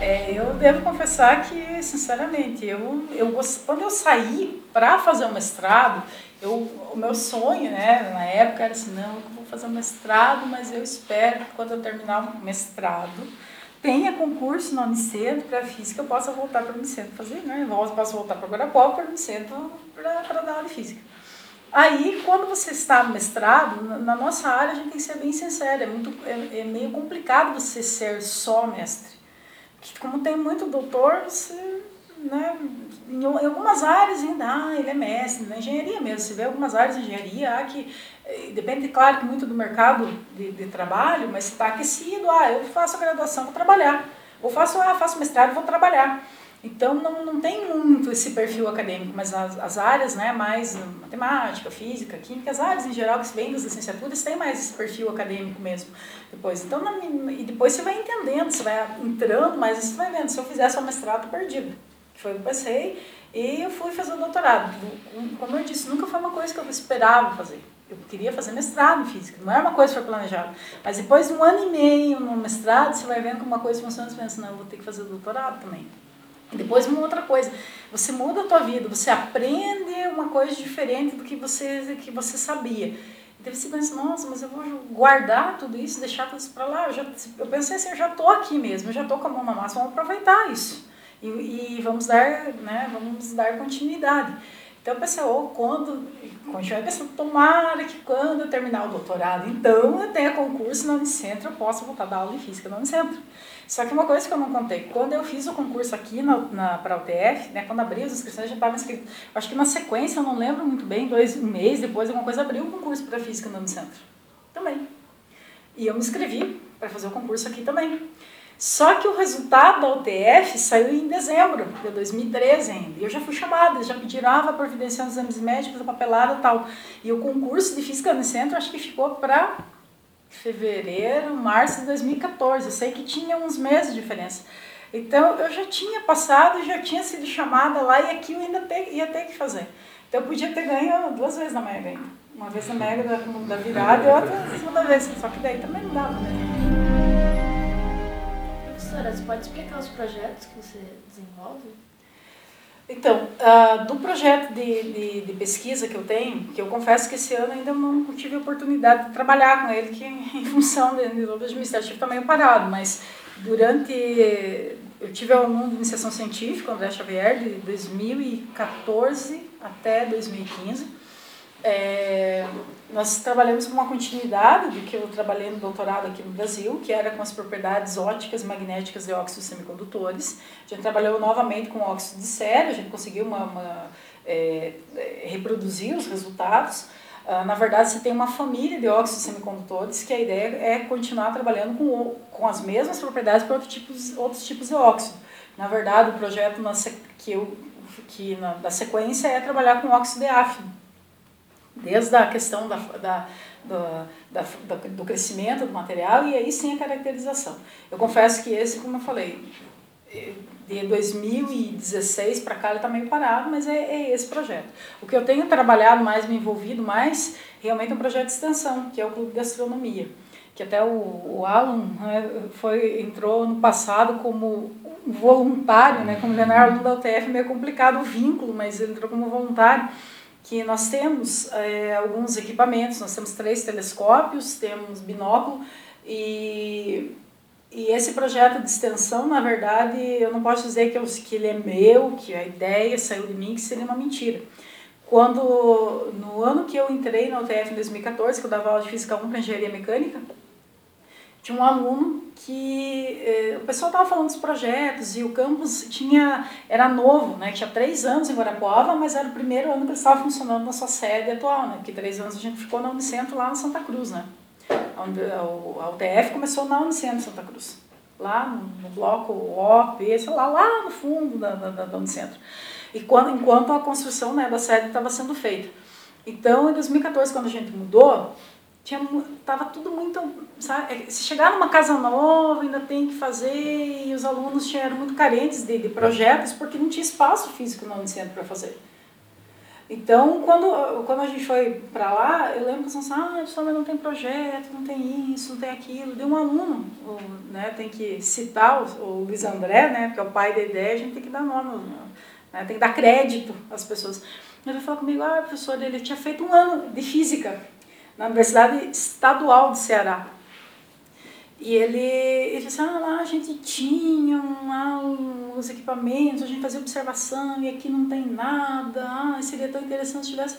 D: É, eu devo confessar que, sinceramente, eu, eu quando eu saí para fazer o mestrado, eu, o meu sonho, né, na época era assim, não, eu vou fazer o mestrado, mas eu espero que quando eu terminar o mestrado, tenha concurso no Unicentro para física, eu possa voltar para o Unicentro fazer, né, eu posso voltar para Guarapó, para o Unicentro, para dar aula de física. Aí, quando você está no mestrado, na nossa área a gente tem que ser bem sincero, é, muito, é, é meio complicado você ser só mestre como tem muito doutor, você, né, em, algumas áreas ainda, ah, ele é mestre, na engenharia mesmo, você vê algumas áreas de engenharia, ah, que eh, depende, claro, que muito do mercado de, de trabalho, mas está aquecido, ah, eu faço a graduação, vou trabalhar, ou faço, ah, faço mestrado, vou trabalhar. Então não, não tem muito esse perfil acadêmico, mas as, as áreas né, mais matemática, física, química, as áreas em geral que vêm das licenciaturas têm mais esse perfil acadêmico mesmo. Depois, então, na, e depois você vai entendendo, você vai entrando, mas você vai vendo, se eu fizesse o mestrado, perdido. Foi o que eu passei e eu fui fazer o doutorado. Como eu disse, nunca foi uma coisa que eu esperava fazer. Eu queria fazer mestrado em física, não era uma coisa que foi planejada. Mas depois de um ano e meio no mestrado, você vai vendo como uma coisa funciona, você pensa, não, eu vou ter que fazer doutorado também. Depois uma outra coisa, você muda a tua vida, você aprende uma coisa diferente do que você que você sabia. E daí você pensa, nossa, mas eu vou guardar tudo isso, deixar tudo isso para lá. Eu, já, eu pensei assim, eu já estou aqui mesmo, eu já estou com a mão na massa, vamos aproveitar isso. E, e vamos dar, né, vamos dar continuidade. Então eu pensei, oh, quando, continuei pensando, tomara que quando eu terminar o doutorado, então eu tenha concurso na Unicentro, eu possa voltar a dar aula de física na Unicentro. Só que uma coisa que eu não contei, quando eu fiz o concurso aqui na, na, para a UTF, né, quando abri as inscrições, já estava inscrito. Acho que na sequência, eu não lembro muito bem, dois um mês depois, alguma coisa, abriu o concurso para física no centro. Também. E eu me inscrevi para fazer o concurso aqui também. Só que o resultado da UTF saiu em dezembro de 2013 ainda. E eu já fui chamada, já pediram a providenciar os exames médicos, a papelada e tal. E o concurso de física no centro acho que ficou para fevereiro, março de 2014. Eu sei que tinha uns meses de diferença. Então eu já tinha passado, já tinha sido chamada lá e aqui eu ainda ia ter que fazer. Então eu podia ter ganho duas vezes na Mega ainda. Uma vez na Mega da, da virada e outra segunda vez. Só que daí também não dava, né?
G: Professora, você pode explicar os projetos que você desenvolve?
D: Então, uh, do projeto de, de, de, pesquisa que eu tenho, que eu confesso que esse ano ainda não tive a oportunidade de trabalhar com ele, que (laughs) em função de, obra administrativa também meio parado, mas durante. Eu tive aluno de iniciação científica, André Xavier, de 2014 até 2015. É, nós trabalhamos com uma continuidade do que eu trabalhei no doutorado aqui no Brasil, que era com as propriedades ópticas e magnéticas de óxidos semicondutores. A gente trabalhou novamente com óxido de sério, a gente conseguiu uma, uma é, reproduzir os resultados. Ah, na verdade, você tem uma família de óxidos semicondutores que a ideia é continuar trabalhando com, com as mesmas propriedades para outros tipos, outros tipos de óxido. Na verdade, o projeto na, que eu, que na, da sequência é trabalhar com óxido de áfido desde a questão da, da, do, da, do crescimento do material e aí sim a caracterização. Eu confesso que esse, como eu falei, de 2016 para cá ele está meio parado, mas é, é, esse projeto. O que eu tenho trabalhado mais, me envolvido mais, realmente é um projeto de extensão, que é o Clube de Gastronomia, que até o, o Alan né, foi, entrou no passado como voluntário, né, como era aluno da UTF, meio complicado o vínculo, mas ele entrou como voluntário, que nós temos é, alguns equipamentos, nós temos três telescópios, temos binóculo e, e esse projeto de extensão, na verdade, eu não posso dizer que, eu, que ele é meu, que a ideia saiu de mim, que seria uma mentira. Quando, no ano que eu entrei na UTF em 2014, que eu dava aula de Física 1 para Engenharia Mecânica, tinha um aluno que eh, o pessoal estava falando dos projetos e o campus tinha era novo, né? Tinha três anos em Guarapuava, mas era o primeiro ano que ele estava funcionando na sua sede atual, né? Porque três anos a gente ficou na Unicentro lá na Santa Cruz, né? A, UTF começou na Unicentro Santa Cruz, lá no, no bloco O, P, sei lá, lá no fundo da, da, da Unicentro. E quando, enquanto a construção né, da sede estava sendo feita. Então, em 2014, quando a gente mudou, tinha tava tudo muito sabe é, se chegar numa casa nova ainda tem que fazer e os alunos eram muito carentes de, de projetos porque não tinha espaço físico no Unicentro para fazer. Então quando quando a gente foi para lá eu lembro que assim, ah só não tem projeto não tem isso não tem aquilo. Deu um aluno né tem que citar o, o Luiz André né porque é o pai da ideia a gente tem que dar nome né, tem que dar crédito às pessoas. Ele falar comigo ah professor ele tinha feito um ano de física na Universidade Estadual do Ceará. E ele, ele disse, ah, lá a gente tinha lá os equipamentos, a gente fazia observação e aqui não tem nada, ah, seria tão interessante se tivesse...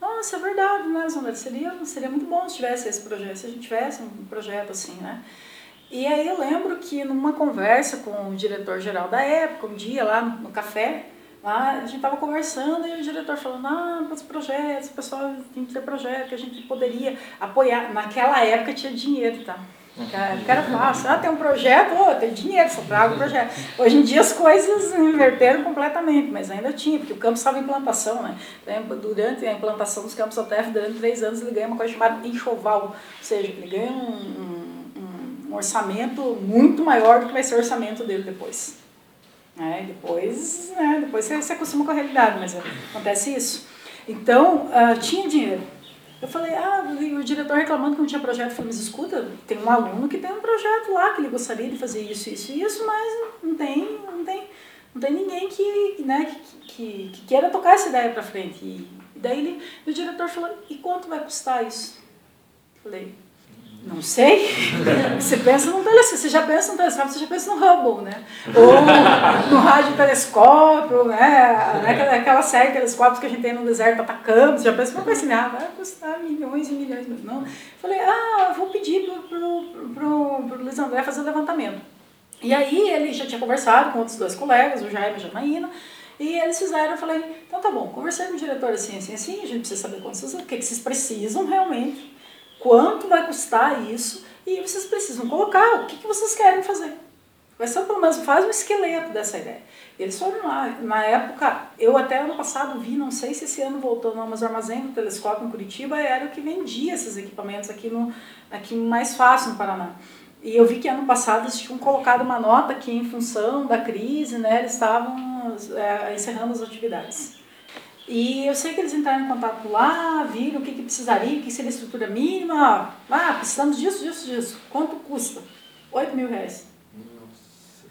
D: Nossa, é verdade, né, Zandra? Seria, seria muito bom se tivesse esse projeto, se a gente tivesse um projeto assim, né? E aí eu lembro que numa conversa com o diretor-geral da época, um dia lá no café, Lá a gente estava conversando e o diretor falando, ah, os projetos, o pessoal tem que ter projeto que a gente poderia apoiar. Naquela época tinha dinheiro, tá? Naquela era fácil. Ah, tem um projeto, oh, tem dinheiro, só trago o projeto. Hoje em dia as coisas inverteram completamente, mas ainda tinha, porque o campus estava em implantação, né? Durante a implantação dos campos OTF, durante três anos, ele ganha uma coisa chamada enxoval, ou seja, ele ganha um, um, um orçamento muito maior do que vai ser o orçamento dele depois. Né? Depois, né? depois você se acostuma com a realidade, mas acontece isso. Então, uh, tinha dinheiro. Eu falei, ah, o diretor reclamando que não tinha projeto. Eu falei, mas escuta, tem um aluno que tem um projeto lá, que ele gostaria de fazer isso, isso e isso, mas não tem, não tem, não tem ninguém que, né, que, que, que queira tocar essa ideia para frente. E daí ele, o diretor falou, e quanto vai custar isso? Eu falei, não sei. (laughs) Você pensa num telescópio, você já pensa no telescópio, você já pensa no Hubble, né? Ou no radiotelescópio, né? Aquela, aquela série de telescópios que a gente tem no deserto atacando, você já pensa, coisa assim, ah, vai custar milhões e milhões, mas não. Falei, ah, vou pedir pro, pro, pro, pro Luiz André fazer o levantamento. E aí ele já tinha conversado com outros dois colegas, o Jaime e a Janaína, e eles fizeram, eu falei, então tá bom, conversei com o diretor assim, assim, assim, a gente precisa saber quantos, o que, que vocês precisam realmente quanto vai custar isso e vocês precisam colocar o que, que vocês querem fazer. Vai ser pelo menos faz um esqueleto dessa ideia. Eles foram lá, na época, eu até ano passado vi, não sei se esse ano voltou, não, mas o armazém do telescópio em Curitiba era o que vendia esses equipamentos aqui, no, aqui mais fácil no Paraná. E eu vi que ano passado eles tinham colocado uma nota que em função da crise, né, eles estavam é, encerrando as atividades. E eu sei que eles entraram em contato lá, viram o que, que precisaria, o que seria a estrutura mínima. Ah, precisamos disso, disso, disso. Quanto custa? 8 mil reais. Nossa.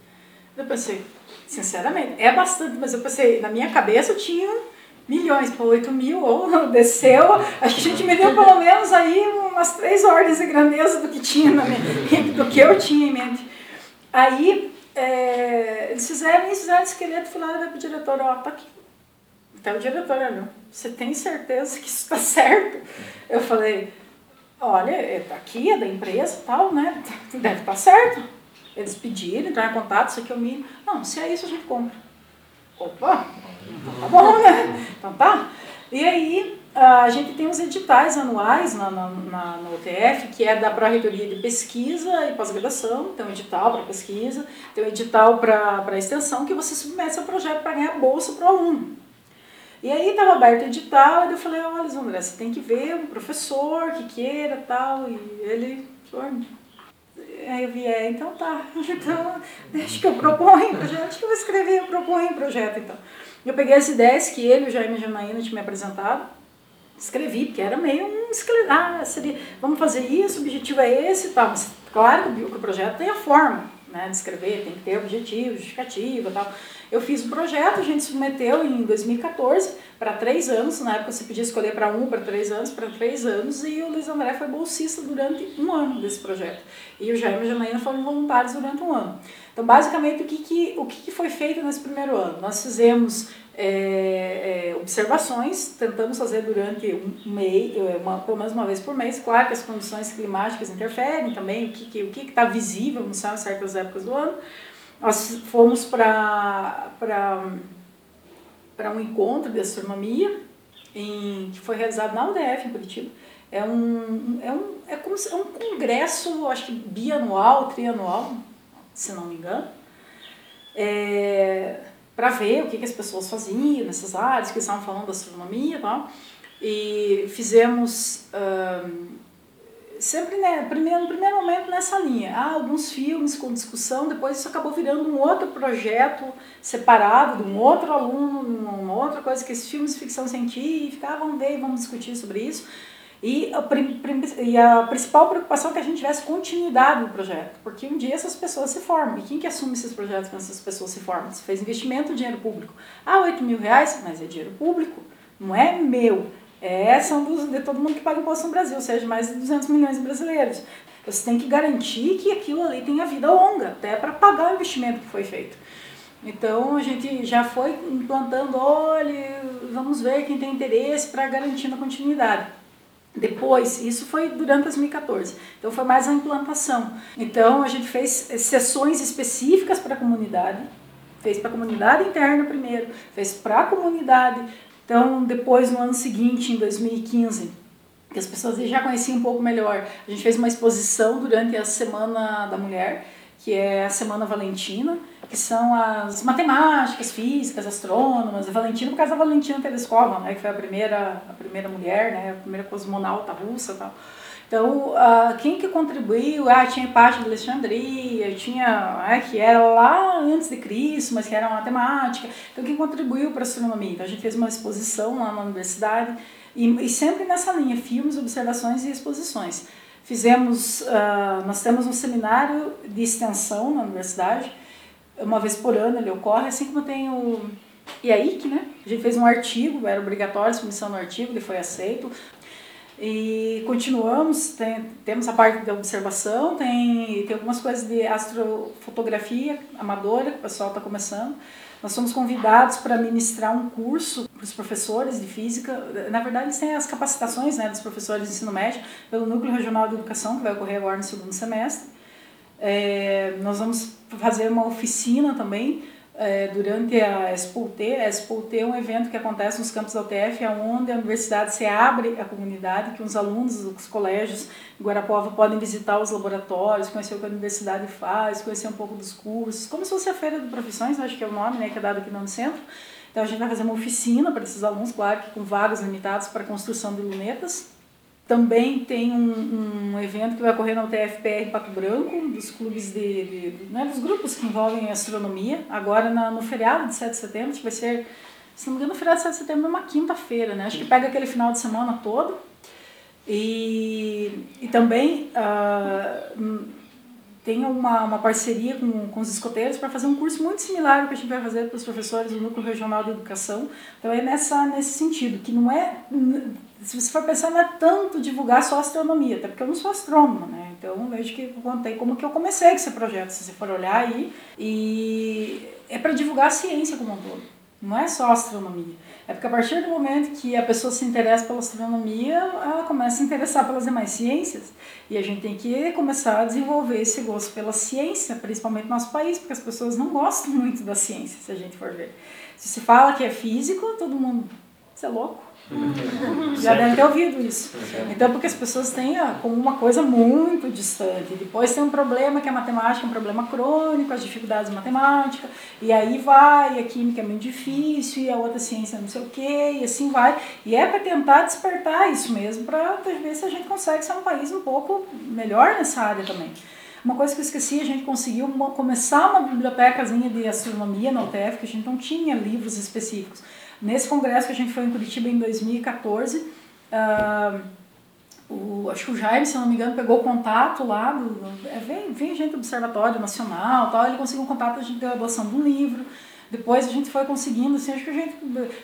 D: Eu pensei, sinceramente, é bastante, mas eu pensei, na minha cabeça eu tinha milhões para 8 mil, ou (laughs) desceu, acho que a gente me deu pelo menos aí umas três ordens de grandeza do que tinha na minha, do que eu tinha em mente. Aí é, eles fizeram isso, fizeram esqueleto, fui lá e para o diretor, ó, tá aqui até o diretor olhou, você tem certeza que isso está certo? Eu falei, olha, é, tá aqui, é da empresa tal, né? (laughs) Deve estar tá certo. Eles pediram, entraram em contato, isso aqui é o mínimo. Não, se é isso a gente compra. Opa, então tá bom, né? Então tá. E aí, a gente tem os editais anuais na, na, na, UTF, que é da Pró-Reitoria de Pesquisa e Pós-Graduação, tem um edital para pesquisa, tem um edital para extensão, que você submete seu projeto para ganhar bolsa para o aluno. E aí estava aberto o edital, e eu falei, olha, André, você tem que ver um professor que queira tal. E ele, aí eu vi, é, então tá, (laughs) então deixa que eu proponho o projeto, que eu vou escrever, eu proponho o projeto então. Eu peguei as ideias que ele o Jaime Janaína tinham me apresentado, escrevi, porque era meio um esqueleto, ah, seria, vamos fazer isso, o objetivo é esse e tal. Mas claro que o projeto tem a forma, né, de escrever, tem que ter objetivo, justificativa e tal. Eu fiz o projeto, a gente submeteu em 2014 para três anos. Na época você podia escolher para um, para três anos, para três anos. E o Luiz André foi bolsista durante um ano desse projeto. E o Jaime e a Janaína foram voluntários durante um ano. Então, basicamente, o que, que, o que, que foi feito nesse primeiro ano? Nós fizemos é, é, observações, tentamos fazer durante um mês, uma, pelo menos uma vez por mês. Claro que as condições climáticas interferem também, o que está que, o que que tá visível no céu em certas épocas do ano. Nós fomos para um encontro de astronomia em, que foi realizado na UDF, em Curitiba. É um, é um, é como é um congresso, acho que bianual, trianual, se não me engano, é, para ver o que, que as pessoas faziam nessas áreas, que estavam falando da astronomia e tal. E fizemos sempre né, primeiro, no primeiro momento nessa linha. Ah, alguns filmes com discussão, depois isso acabou virando um outro projeto separado de um outro aluno, uma outra coisa que esses filmes de ficção científica, ah, vamos ver, vamos discutir sobre isso. E a, e a principal preocupação é que a gente tivesse continuidade no projeto, porque um dia essas pessoas se formam. E quem que assume esses projetos quando essas pessoas se formam? Você fez investimento, dinheiro público. Ah, 8 mil reais, mas é dinheiro público, não é meu. É, são dos, de todo mundo que paga imposto no Brasil, ou seja, mais de 200 milhões de brasileiros. Você tem que garantir que aquilo ali tenha vida longa, até para pagar o investimento que foi feito. Então a gente já foi implantando, olha, vamos ver quem tem interesse para garantir a continuidade. Depois, isso foi durante 2014, então foi mais a implantação. Então a gente fez sessões específicas para a comunidade, fez para a comunidade interna primeiro, fez para a comunidade, então, depois, no ano seguinte, em 2015, que as pessoas já conheciam um pouco melhor, a gente fez uma exposição durante a Semana da Mulher, que é a Semana Valentina, que são as matemáticas, físicas, astrônomas, a Valentina, por causa da Valentina Tereskova, né, que foi a primeira, a primeira mulher, né, a primeira cosmonauta russa e tal. Então, uh, quem que contribuiu? Ah, tinha parte de Alexandria, tinha, é, que era lá antes de Cristo, mas que era matemática. Então, quem contribuiu para a astronomia? Então, a gente fez uma exposição lá na universidade, e, e sempre nessa linha, filmes, observações e exposições. Fizemos, uh, nós temos um seminário de extensão na universidade, uma vez por ano ele ocorre, assim como tem o IAIC, né? A gente fez um artigo, era obrigatório a submissão no artigo, ele foi aceito. E continuamos, tem, temos a parte da observação, tem, tem algumas coisas de astrofotografia amadora que o pessoal está começando. Nós somos convidados para ministrar um curso para os professores de física. Na verdade, eles têm as capacitações né, dos professores de ensino médio pelo Núcleo Regional de Educação, que vai ocorrer agora no segundo semestre. É, nós vamos fazer uma oficina também é, durante a Expo A Expo é um evento que acontece nos campos da UTF, onde a universidade se abre à comunidade, que os alunos dos colégios de Guarapuava podem visitar os laboratórios, conhecer o que a universidade faz, conhecer um pouco dos cursos, como se fosse a Feira de Profissões, acho que é o nome né, que é dado aqui no centro. Então a gente vai fazer uma oficina para esses alunos, claro que com vagas limitadas para construção de lunetas, também tem um, um, evento que vai ocorrer na UTFPR Pato Branco, dos clubes de, de né, dos grupos que envolvem astronomia, agora na, no feriado de 7 de setembro, que vai ser, se não me engano, no feriado de 7 de setembro é uma quinta-feira, né? Acho que pega aquele final de semana todo. E, e também uh, tem uma, uma parceria com, com os escoteiros para fazer um curso muito similar ao que a gente vai fazer para os professores do Núcleo Regional de Educação. Então é nessa, nesse sentido, que não é, se você for pensar, não é tanto divulgar só astronomia, até porque eu não sou astrônoma, né? Então vejo que eu contei como que eu comecei com esse projeto, se você for olhar aí, e é para divulgar a ciência como um todo, não é só astronomia. É porque a partir do momento que a pessoa se interessa pela astronomia, ela começa a se interessar pelas demais ciências. E a gente tem que começar a desenvolver esse gosto pela ciência, principalmente no nosso país, porque as pessoas não gostam muito da ciência, se a gente for ver. Se se fala que é físico, todo mundo, você é louco. (laughs) Já deve ter ouvido isso. Então, porque as pessoas têm ah, como uma coisa muito distante. Depois tem um problema que é a matemática, um problema crônico, as dificuldades de matemática, e aí vai, a química é muito difícil, e a outra ciência não sei o quê, e assim vai. E é para tentar despertar isso mesmo, para ver se a gente consegue ser um país um pouco melhor nessa área também. Uma coisa que eu esqueci, a gente conseguiu uma, começar uma bibliotecazinha de astronomia na UTF, que a gente não tinha livros específicos. Nesse congresso que a gente foi em Curitiba em 2014, uh, ah, o, acho que o Jaime, se não me engano, pegou contato lá, do, é, vem, vem gente do Observatório Nacional, tal, ele conseguiu um contato, a gente deu a doação de um livro, Depois a gente foi conseguindo, assim, acho que a gente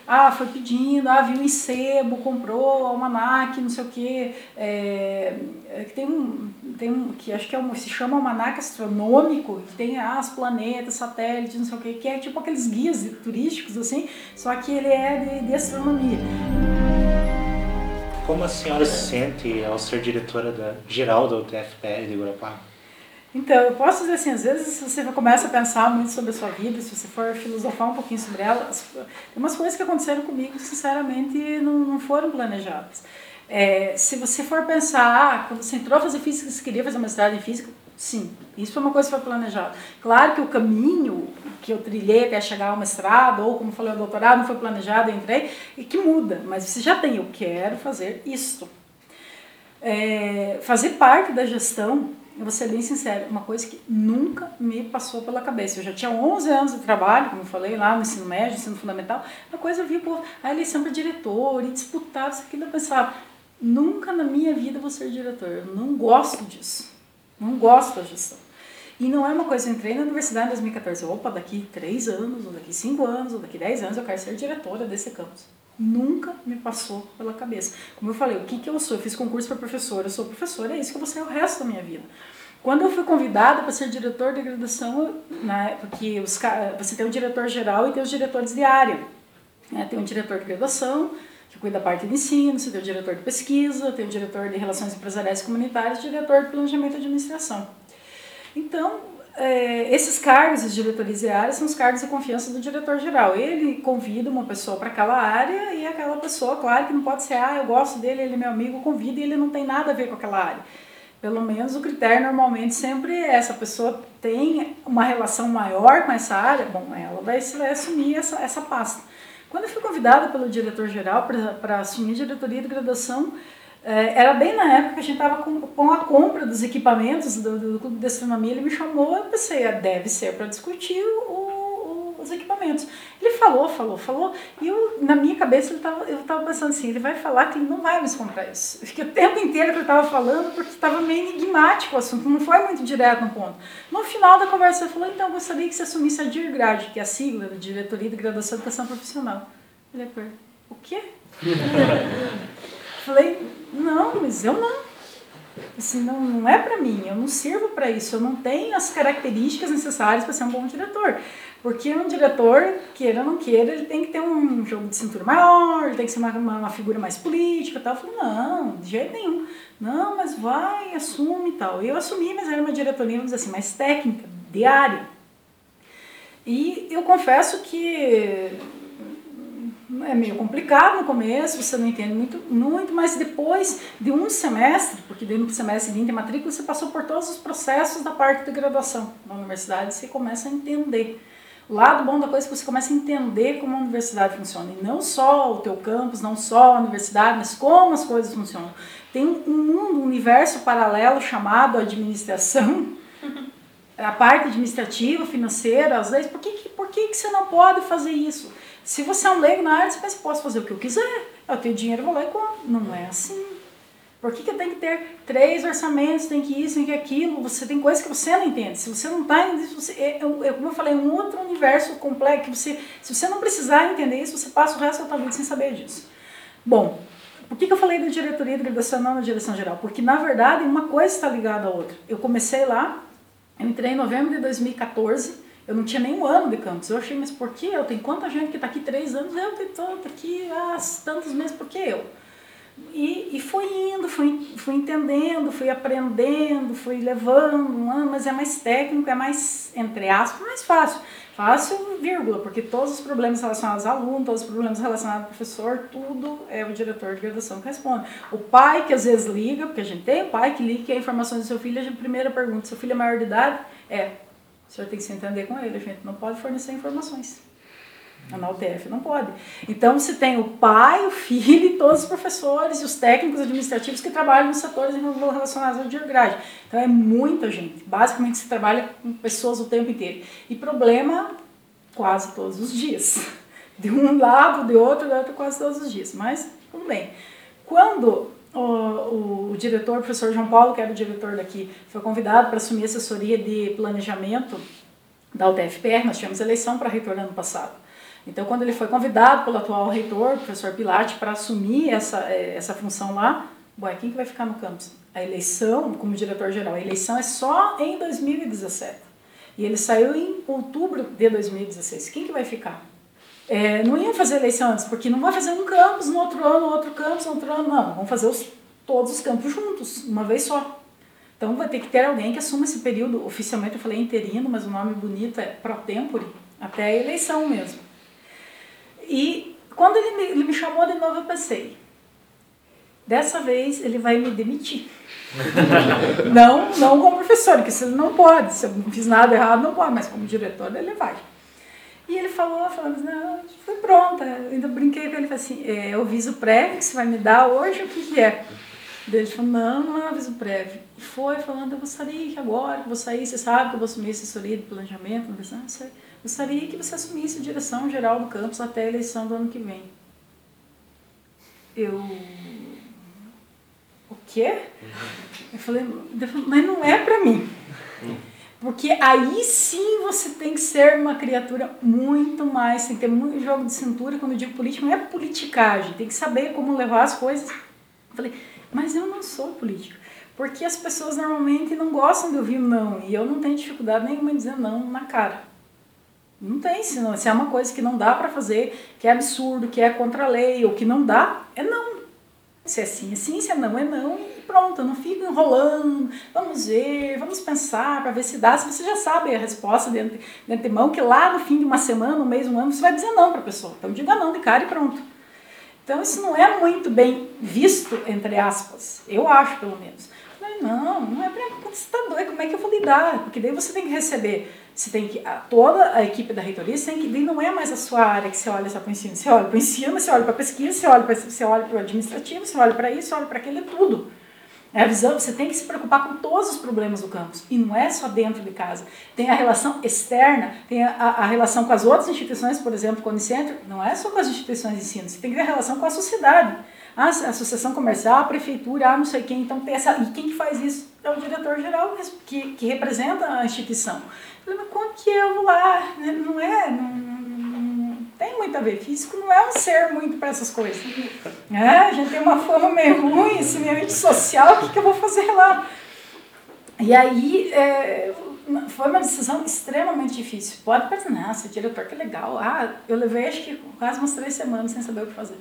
D: ah, foi pedindo, ah, viu em sebo, comprou almanac, não sei o quê. É, é, tem um, tem um que acho que é um, se chama almanac astronômico, que tem ah, os planetas, satélites, não sei o quê, que é tipo aqueles guias turísticos, assim, só que ele é de, de astronomia.
C: Como a senhora se sente ao ser diretora da, geral da UTFPR de Guarapá?
D: Então, eu posso dizer assim, às vezes se você começa a pensar muito sobre a sua vida, se você for filosofar um pouquinho sobre ela, tem umas coisas que aconteceram comigo sinceramente não, não foram planejadas. É, se você for pensar, ah, quando você entrou a fazer física, você queria fazer uma mestrado em física, sim, isso foi uma coisa que foi planejada. Claro que o caminho que eu trilhei até chegar ao mestrado, ou como falei, ao doutorado, não foi planejado, eu entrei, e que muda, mas você já tem, eu quero fazer isto. É, fazer parte da gestão eu vou ser bem sincera, uma coisa que nunca me passou pela cabeça. Eu já tinha 11 anos de trabalho, como eu falei, lá no ensino médio, ensino fundamental. Uma coisa eu vi, pô, a eleição para diretor e disputar isso aqui. Eu pensava, nunca na minha vida vou ser diretor. Eu não gosto disso. Não gosto da gestão. E não é uma coisa, eu entrei na universidade em 2014, opa, daqui 3 anos, ou daqui 5 anos, ou daqui 10 anos eu quero ser diretora desse campus. Nunca me passou pela cabeça. Como eu falei, o que, que eu sou? Eu fiz concurso para professora, eu sou professora, é isso que eu vou ser o resto da minha vida. Quando eu fui convidada para ser diretor de graduação, né, porque os, você tem o diretor geral e tem os diretores de área. Né, tem um diretor de graduação, que cuida da parte de ensino, você tem o diretor de pesquisa, tem o diretor de relações empresariais e comunitárias, diretor de planejamento e administração. Então, é, esses cargos, as diretorias e áreas, são os cargos de confiança do diretor-geral. Ele convida uma pessoa para aquela área e aquela pessoa, claro que não pode ser, ah, eu gosto dele, ele é meu amigo, convida e ele não tem nada a ver com aquela área. Pelo menos o critério normalmente sempre é essa pessoa tem uma relação maior com essa área, bom, ela vai, vai assumir essa, essa pasta. Quando eu fui convidada pelo diretor-geral para assumir diretoria de graduação, era bem na época que a gente estava com, com, a compra dos equipamentos do, do, Clube de Astronomia. Ele me chamou, eu pensei, ah, deve ser para discutir o, o, os equipamentos. Ele falou, falou, falou, e eu, na minha cabeça tava, eu estava pensando assim: ele vai falar que ele não vai me comprar isso. Eu (laughs) fiquei o tempo inteiro que ele estava falando porque estava meio enigmático o assunto, não foi muito direto no ponto. No final da conversa, ele falou: então eu gostaria que você assumisse a DIRGRAD, que é a sigla da Diretoria de Graduação e Educação Profissional. Ele falou: o quê? (laughs) Falei, não, mas eu não. Assim, não, não é para mim, eu não sirvo para isso, eu não tenho as características necessárias para ser um bom diretor. Porque um diretor, queira ou não queira, ele tem que ter um jogo de cintura maior, ele tem que ser uma, uma, uma figura mais política e tal. Eu falei, não, de jeito nenhum. Não, mas vai, assume e tal. Eu assumi, mas era uma diretoria, vamos dizer assim, mais técnica, diária. E eu confesso que é meio complicado no começo, você não entende muito, muito, mas depois de um semestre, porque dentro do semestre seguinte a matrícula, você passou por todos os processos da parte de graduação na universidade, você começa a entender. O lado bom da coisa é que você começa a entender como a universidade funciona, e não só o teu campus, não só a universidade, mas como as coisas funcionam. Tem um mundo, um universo paralelo chamado administração, (laughs) a parte administrativa, financeira, às vezes, por que, por que, que você não pode fazer isso? Se você é um leigo na área, você pensa, posso fazer o que eu quiser. Eu tenho dinheiro, vou lá e compro. Não é assim. Por que, que eu tenho que ter três orçamentos, tem que isso, tem que aquilo? Você tem coisas que você não entende. Se você não está entendendo, você, é, é, como eu falei, é um outro universo complexo. Que você, se você não precisar entender isso, você passa o resto da sua vida sem saber disso. Bom, por que, que eu falei da diretoria não na direção geral? Porque, na verdade, uma coisa está ligada à outra. Eu comecei lá, entrei em novembro de 2014, eu não tinha nem um ano de campus. Eu achei, mas por que eu? Tem quanta gente que está aqui três anos? Eu tenho tanto aqui há tantos meses, por que eu? E, e fui indo, fui, fui entendendo, fui aprendendo, fui levando um ano, mas é mais técnico, é mais, entre aspas, mais fácil. Fácil, vírgula, porque todos os problemas relacionados ao aluno, todos os problemas relacionados ao professor, tudo é o diretor de graduação que responde. O pai que às vezes liga, porque a gente tem o pai que liga que a informação do seu filho, a primeira pergunta, seu filho é maior de idade? É, o senhor tem que se entender com ele, a gente não pode fornecer informações. Na UTF não pode. Então você tem o pai, o filho todos os professores e os técnicos administrativos que trabalham nos setores relacionados ao diagrade. Então é muita gente. Basicamente se trabalha com pessoas o tempo inteiro. E problema quase todos os dias. De um lado, de outro, de outro, quase todos os dias. Mas tudo bem. Quando o, o, o, diretor, o professor João Paulo, que era o diretor daqui, foi convidado para assumir assessoria de planejamento da UTFPR, nós tivemos eleição para reitor no ano passado. Então, quando ele foi convidado pelo atual reitor, o professor Pilate, para assumir essa, eh, essa função lá, ué, quem que vai ficar no campus? A eleição, como diretor-geral, a eleição é só em 2017. E ele saiu em outubro de 2016. Quem que vai ficar? É, não iam fazer eleição antes, porque não vai fazer um campus no outro ano, outro campus no outro ano, não. Vão fazer os, todos os campos juntos, uma vez só. Então vai ter que ter alguém que assuma esse período, oficialmente eu falei interino, mas o nome bonito é pro tempore, até a eleição mesmo. E quando ele me, ele me chamou de novo, eu pensei, dessa vez ele vai me demitir. (laughs) não, não como professor, porque se ele não pode, se eu não fiz nada errado, não pode, mas como diretor ele vai. E ele falou, falando, não, fui pronta. Ainda brinquei com ele, falei assim, é, o aviso prévio que você vai me dar hoje, o que, que é? Ele falou, não, não é aviso prévio. E foi falando, eu gostaria que agora, que eu vou sair, você sabe que eu vou assumir assessoria de planejamento, não não sei. Gostaria que você assumisse a direção geral do campus até a eleição do ano que vem. Eu. O quê? Eu falei, mas não é para mim. Porque aí sim você tem que ser uma criatura muito mais, tem que ter muito jogo de cintura. Quando eu digo política, não é politicagem, tem que saber como levar as coisas. Eu falei, mas eu não sou política. Porque as pessoas normalmente não gostam de ouvir não, e eu não tenho dificuldade nenhuma em dizer não na cara. Não tem, se, se é uma coisa que não dá para fazer, que é absurdo, que é contra a lei, ou que não dá, é não. Se é sim, é sim, se é não, é não, pronto, não fico enrolando, vamos ver, vamos pensar para ver se dá, se você já sabe a resposta de, de antemão, que lá no fim de uma semana, um mês, um ano, você vai dizer não para a pessoa. Então diga não de cara e pronto. Então isso não é muito bem visto, entre aspas, eu acho pelo menos. Não, não é para está doido, como é que eu vou lidar? Porque daí você tem que receber você tem que, toda a equipe da reitoria, você tem que, não é mais a sua área que você olha só para o ensino. Você olha para o ensino, você olha para a pesquisa, você olha para você olha o administrativo, você olha para isso, você olha para aquilo, é tudo. É a visão, você tem que se preocupar com todos os problemas do campus. E não é só dentro de casa. Tem a relação externa, tem a, a relação com as outras instituições, por exemplo, com o Unicentro, não é só com as instituições de ensino, você tem que ter a relação com a sociedade. Ah, a associação comercial, a prefeitura, ah, não sei quem. Então, tem essa, e quem que faz isso? É o diretor-geral que, que representa a instituição. Mas como que eu vou lá? Não é, não, tem muito a ver. Físico não é um ser muito para essas coisas. É, a gente tem uma fama meio ruim, esse meio social, o que, que eu vou fazer lá? E aí, é, foi uma decisão extremamente difícil. Pode pensar, nossa, diretor, que legal. Ah, eu levei acho que quase umas três semanas sem saber o que fazer.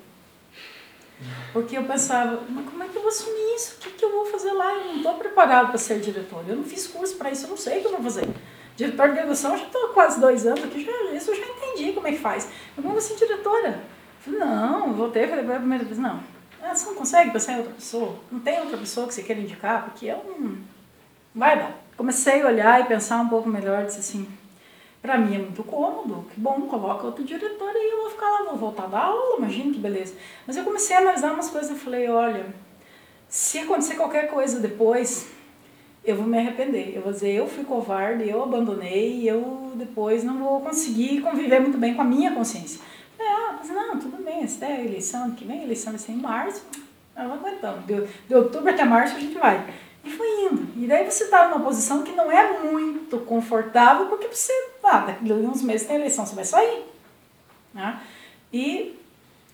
D: Porque eu pensava, mas como é que eu vou assumir isso? O que, que eu vou fazer lá? Eu não estou preparado para ser diretor. Eu não fiz curso para isso, eu não sei o que eu vou fazer. Diretor de graduação, já estou quase dois anos aqui, já, isso eu já como é que faz. Eu vou ser diretora. Eu falei, não, voltei, falei para a primeira vez, não. Ah, você não consegue pensar em outra pessoa? Não tem outra pessoa que você queira indicar? Porque eu não... Vai dar. Comecei a olhar e pensar um pouco melhor, disse assim, para mim é muito cômodo, que bom, coloca outro diretor e eu vou ficar lá, vou voltar da aula, imagina que beleza. Mas eu comecei a analisar umas coisas e falei, olha, se acontecer qualquer coisa depois, eu vou me arrepender. Eu vou dizer, eu fui covarde, eu abandonei, eu depois não vou conseguir conviver muito bem com a minha consciência. Ah, mas não, tudo bem, essa é a eleição que vem, eleição vai ser em março, nós aguentamos. De, de outubro até março a gente vai. E foi indo. E daí você está numa posição que não é muito confortável, porque você, ah, daqui a uns meses tem eleição, você vai sair. Né? E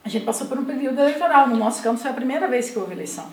D: a gente passou por um período eleitoral. No nosso campo foi a primeira vez que houve eleição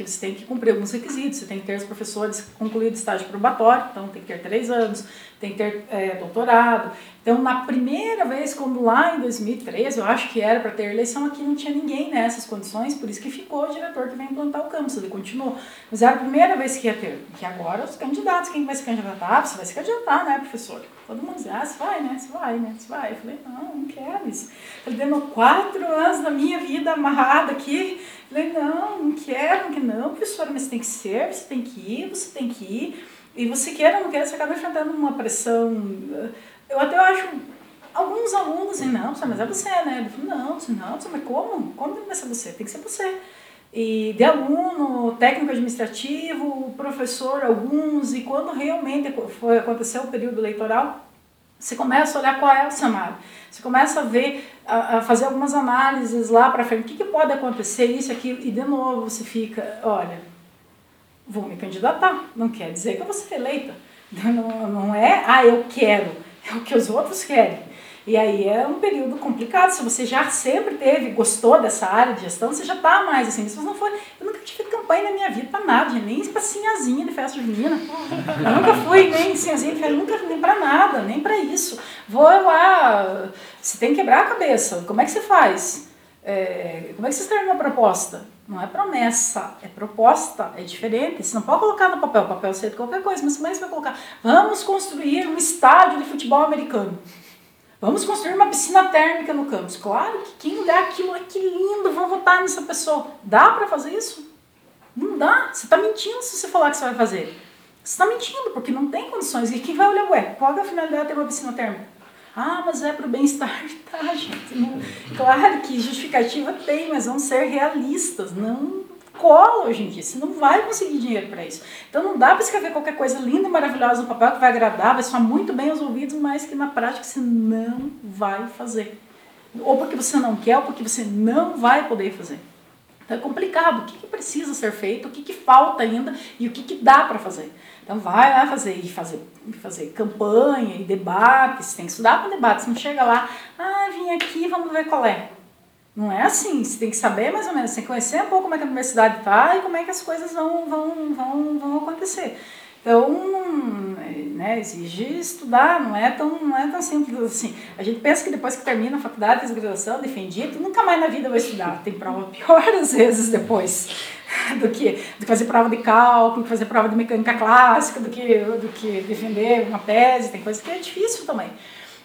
D: porque você tem que cumprir alguns requisitos, você tem que ter os professores concluído estágio probatório, então tem que ter três anos, tem que ter é, doutorado. Então, na primeira vez, quando lá em 2013, eu acho que era para ter eleição, aqui não tinha ninguém nessas condições, por isso que ficou o diretor que vem implantar o campus, ele continuou. Mas era a primeira vez que ia ter, que agora os candidatos, quem vai se candidatar? Você vai se candidatar, né, professor? Todo mundo diz, ah, você vai, né, você vai, né, você vai. Eu falei, não, não quero isso. Ele deu quatro anos da minha vida amarrada aqui, Falei, não, não quero, não não, professora, mas tem que ser, você tem que ir, você tem que ir. E você quer ou não quer, você acaba enfrentando uma pressão. Eu até acho, alguns alunos assim, não, mas é você, né? Eu falei, não, não, mas como? Como vai ser você? Tem que ser você. E de aluno, técnico administrativo, professor, alguns, e quando realmente foi, aconteceu o período eleitoral, você começa a olhar qual é o cenário. Você começa a ver, a, a fazer algumas análises lá para frente. O que, que pode acontecer, isso, aquilo, e de novo você fica, olha, vou me candidatar. Não quer dizer que eu vou ser eleita. (laughs) Não, não é, ah, eu quero, é o que os outros querem. E aí é um período complicado. Se você já sempre teve, gostou dessa área de gestão, você já está mais assim. Se você não for, eu nunca tive campanha na minha vida para nada, nem para sinhazinha de festa junina. Eu nunca fui nem sinhazinha de festa, nunca nem para nada, nem para isso. Vou lá, você tem que quebrar a cabeça. Como é que você faz? É, como é que você escreve uma proposta? Não é promessa, é proposta, é diferente. Você não pode colocar no papel, papel você qualquer coisa, mas é você vai colocar? Vamos construir um estádio de futebol americano. Vamos construir uma piscina térmica no campus. Claro que quem olhar aquilo, que lindo, vão votar nessa pessoa. Dá para fazer isso? Não dá. Você está mentindo se você falar que você vai fazer. Você está mentindo, porque não tem condições. E quem vai olhar, ué, qual é a finalidade de ter uma piscina térmica? Ah, mas é para o bem-estar. (laughs) Tá, gente. Não, claro que justificativa tem, mas vamos ser realistas. Não cola hoje em dia. Você não vai conseguir dinheiro para isso. Então não dá para escrever qualquer coisa linda e maravilhosa no papel que vai agradar, vai soar muito bem aos ouvidos, mas que na prática você não vai fazer. Ou porque você não quer, ou porque você não vai poder fazer. Então é complicado. O que, que precisa ser feito, o que, que falta ainda e o que, que dá para fazer. Então vai lá fazer e fazer, fazer campanha e debates, tem que estudar para debates, não chega lá, ah, vim aqui, vamos ver qual é. Não é assim, você tem que saber mais ou menos, tem que conhecer um pouco como é que a universidade está e como é que as coisas vão, vão, vão, vão acontecer. Então, né, exige estudar, não é, tão, não é tão simples assim. A gente pensa que depois que termina a faculdade, faz graduação, defendido, nunca mais na vida vai estudar. Tem prova pior às vezes depois do que, do que fazer prova de cálculo, fazer prova de mecânica clássica, do que, do que defender uma tese, tem coisa que é difícil também.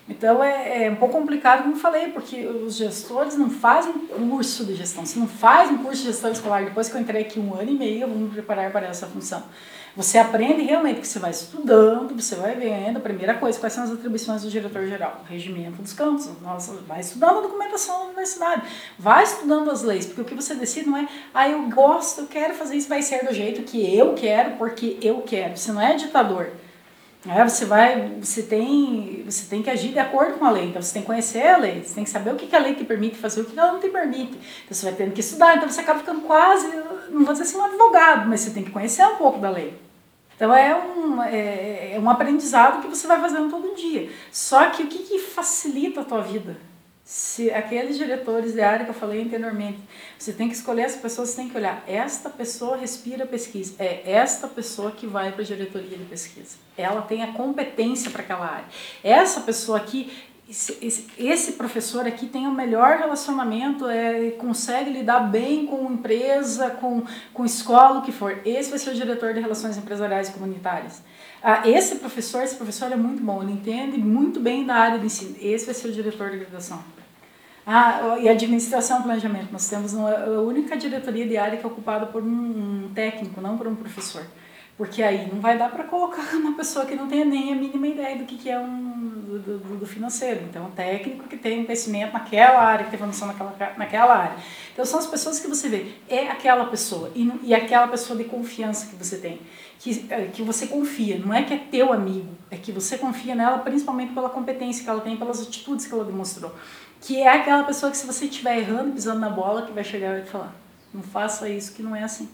D: Então é, é, um pouco complicado, como falei, porque os gestores não fazem curso de gestão. Se não faz um curso de gestão escolar, depois que eu entrei aqui um ano e meio, eu vou me preparar para essa função. Você aprende realmente que você vai estudando, você vai vendo, a primeira coisa, quais são as atribuições do diretor-geral, regimento dos campos, nossa, vai estudando a documentação da universidade, vai estudando as leis, porque o que você decide não é, ah, eu gosto, eu quero fazer isso, vai ser do jeito que eu quero, porque eu quero. Você não é ditador. É, você vai, você tem, você tem que agir de acordo com a lei. Então você tem que conhecer a lei, você tem que saber o que, a lei te permite fazer, o que ela não te permite. Então você vai tendo que estudar. Então você acaba ficando quase, não vou dizer assim um advogado, mas você tem que conhecer um pouco da lei. Então é um, é, é um aprendizado que você vai fazendo todo dia. Só que o que, que facilita a tua vida? Se aqueles diretores de área que eu falei anteriormente, você tem que escolher as pessoas, você tem que olhar, esta pessoa respira pesquisa, é esta pessoa que vai para a diretoria de pesquisa. Ela tem a competência para aquela área. Essa pessoa aqui, esse, esse, professor aqui tem o melhor relacionamento, é, consegue lidar bem com empresa, com, com escola, o que for. Esse vai ser o diretor de relações empresariais e comunitárias. Ah, esse professor, esse professor é muito bom, ele entende muito bem da área de ensino. Esse vai ser o diretor de graduação. Ah, e administração e planejamento. Nós temos uma, a única diretoria de área que é ocupada por um, um técnico, não por um professor. Porque aí não vai dar para colocar uma pessoa que não tenha nem a mínima ideia do que, que é um do, do, do, financeiro. Então, um técnico que tem conhecimento naquela área, que tem formação naquela, naquela área. Então, são as pessoas que você vê. É aquela pessoa. E, e aquela pessoa de confiança que você tem. Que, é, que você confia. Não é que é teu amigo. É que você confia nela principalmente pela competência que ela tem, pelas atitudes que ela demonstrou que é aquela pessoa que se você estiver errando, pisando na bola, que vai chegar e vai falar, não faça isso que não é assim.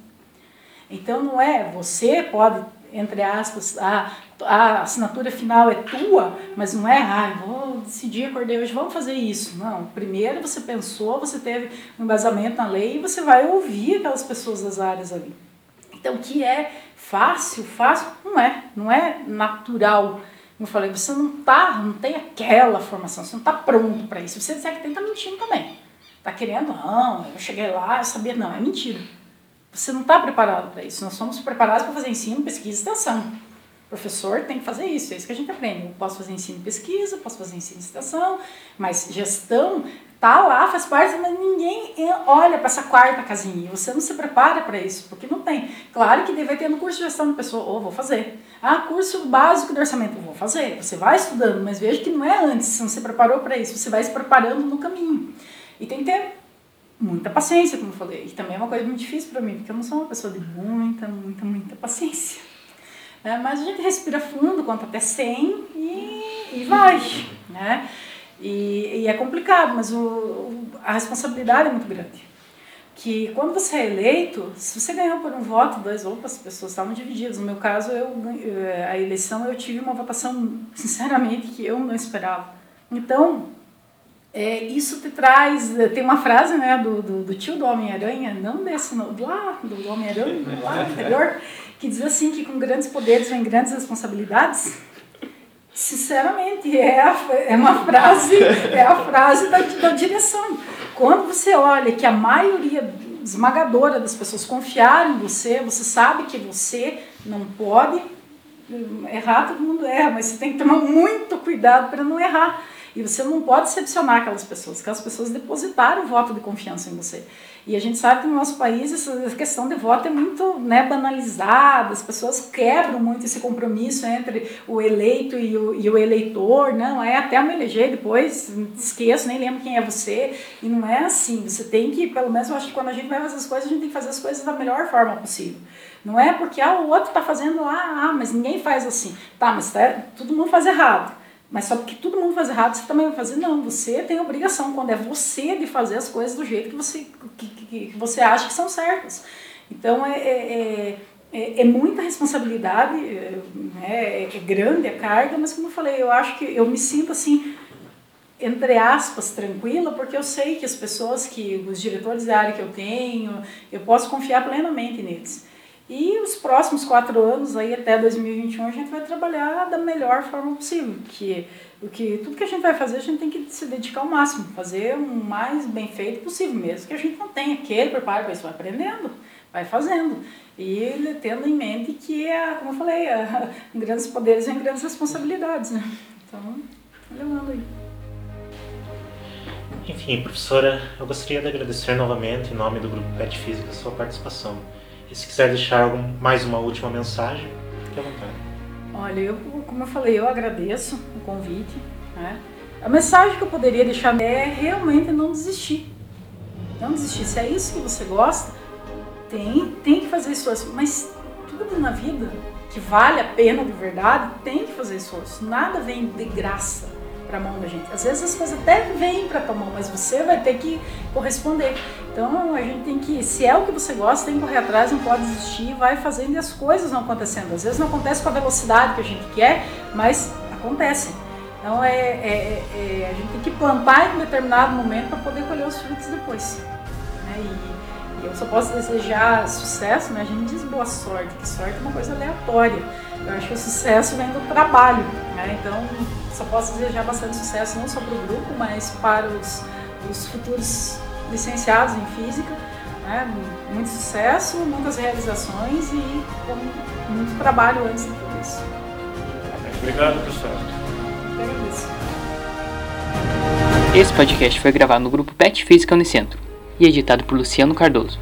D: Então não é, você pode, entre aspas, a, a assinatura final é tua, mas não é, ah, vou decidir, acordei hoje, vamos fazer isso. Não, primeiro você pensou, você teve um embasamento na lei e você vai ouvir aquelas pessoas das áreas ali. Então, que é fácil, fácil, não é, não é natural eu falei, você não tá, não tem aquela formação, você não está pronto para isso. Você disser que tem, tá mentindo também. Tá querendo, não, eu cheguei lá, eu sabia, não, é mentira. Você não está preparado para isso. Nós somos preparados para fazer ensino, pesquisa e extensão. O professor tem que fazer isso, é isso que a gente aprende. Eu posso fazer ensino e pesquisa, posso fazer ensino e extensão, mas gestão tá lá, faz parte, mas ninguém olha para essa quarta casinha. Você não se prepara para isso, porque não tem. Claro que deve ter no curso de gestão da pessoa, ou oh, vou fazer. Ah, curso básico de orçamento, vou fazer. Você vai estudando, mas veja que não é antes, você não se preparou para isso, você vai se preparando no caminho. E tem que ter muita paciência, como eu falei. E também é uma coisa muito difícil para mim, porque eu não sou uma pessoa de muita, muita, muita paciência. É, mas a gente respira fundo, conta até 100 e, e vai, né? E, e é complicado, mas o, a responsabilidade é muito grande. que quando você é eleito, se você ganhou por um voto, dois votos, as pessoas estavam divididas. No meu caso, eu, eh, a eleição eu tive uma votação, sinceramente, que eu não esperava. Então, é, isso te traz. Tem uma frase né, do, do, do tio do Homem-Aranha, não desse, não, lá, do Homem-Aranha, lá anterior, que diz assim: que com grandes poderes vem grandes responsabilidades. Sinceramente, é, a, é uma frase, (laughs) é a frase da, da direção. Quando você olha que a maioria esmagadora das pessoas confiaram em você, você sabe que você não pode errar, todo mundo erra, mas você tem que tomar muito cuidado para não errar. E você não pode decepcionar aquelas pessoas, aquelas pessoas depositaram o voto de confiança em você. E a gente sabe que no nosso país essa questão de voto é muito né, banalizada, as pessoas quebram muito esse compromisso entre o eleito e o, e o eleitor. Não, é até me eleger, depois esqueço, nem lembro quem é você. E não é assim. Você tem que, pelo menos eu acho que quando a gente vai fazer as coisas, a gente tem que fazer as coisas da melhor forma possível. Não é porque ah, o outro está fazendo lá, ah, mas ninguém faz assim. Tá, mas tá, todo mundo faz errado. Mas só porque todo mundo faz errado, você também vai fazer? Não, você tem obrigação, quando é você de fazer as coisas do jeito que você, que, que, que você acha que são certas. Então, é, é, é, é muita responsabilidade, né? é, é grande a carga, mas como eu falei, eu acho que eu me sinto assim, entre aspas, tranquila, porque eu sei que as pessoas, que os diretores de área que eu tenho, eu posso confiar plenamente neles. E os próximos quatro anos, aí até 2021, a gente vai trabalhar da melhor forma possível. Que, o que, tudo que a gente vai fazer, a gente tem que se dedicar ao máximo, fazer o mais bem feito possível, mesmo que a gente não tenha aquele preparo para isso, vai aprendendo, vai fazendo. E tendo em mente que, é, como eu falei, é, (laughs) grandes poderes e grandes responsabilidades. Né? Então, levando aí.
C: Enfim, professora, eu gostaria de agradecer novamente, em nome do Grupo PET Física, a sua participação. E se quiser deixar algum, mais uma última mensagem, fique à vontade.
D: Olha, eu, como eu falei, eu agradeço o convite. Né? A mensagem que eu poderia deixar é realmente não desistir. Não desistir. Se é isso que você gosta, tem, tem que fazer esforço. Mas tudo na vida que vale a pena de verdade, tem que fazer esforço. Nada vem de graça para a mão da gente. Às vezes as coisas até vêm para tua mão, mas você vai ter que corresponder. Então a gente tem que, se é o que você gosta, tem que correr atrás, não pode desistir, vai fazendo e as coisas não acontecendo. Às vezes não acontece com a velocidade que a gente quer, mas acontecem. Então é, é, é, a gente tem que plantar em um determinado momento para poder colher os frutos depois. Né? E, e, eu só posso desejar sucesso, né? A gente diz boa sorte, que sorte é uma coisa aleatória. Eu acho que o sucesso vem do trabalho. Né? Então só posso desejar bastante sucesso não só para o grupo, mas para os, os futuros licenciados em física. Né? Muito sucesso, muitas realizações e com muito trabalho antes de tudo isso.
F: Obrigado, professor.
D: Eu agradeço.
A: Esse podcast foi gravado no grupo PET Física Unicentro e editado por Luciano Cardoso.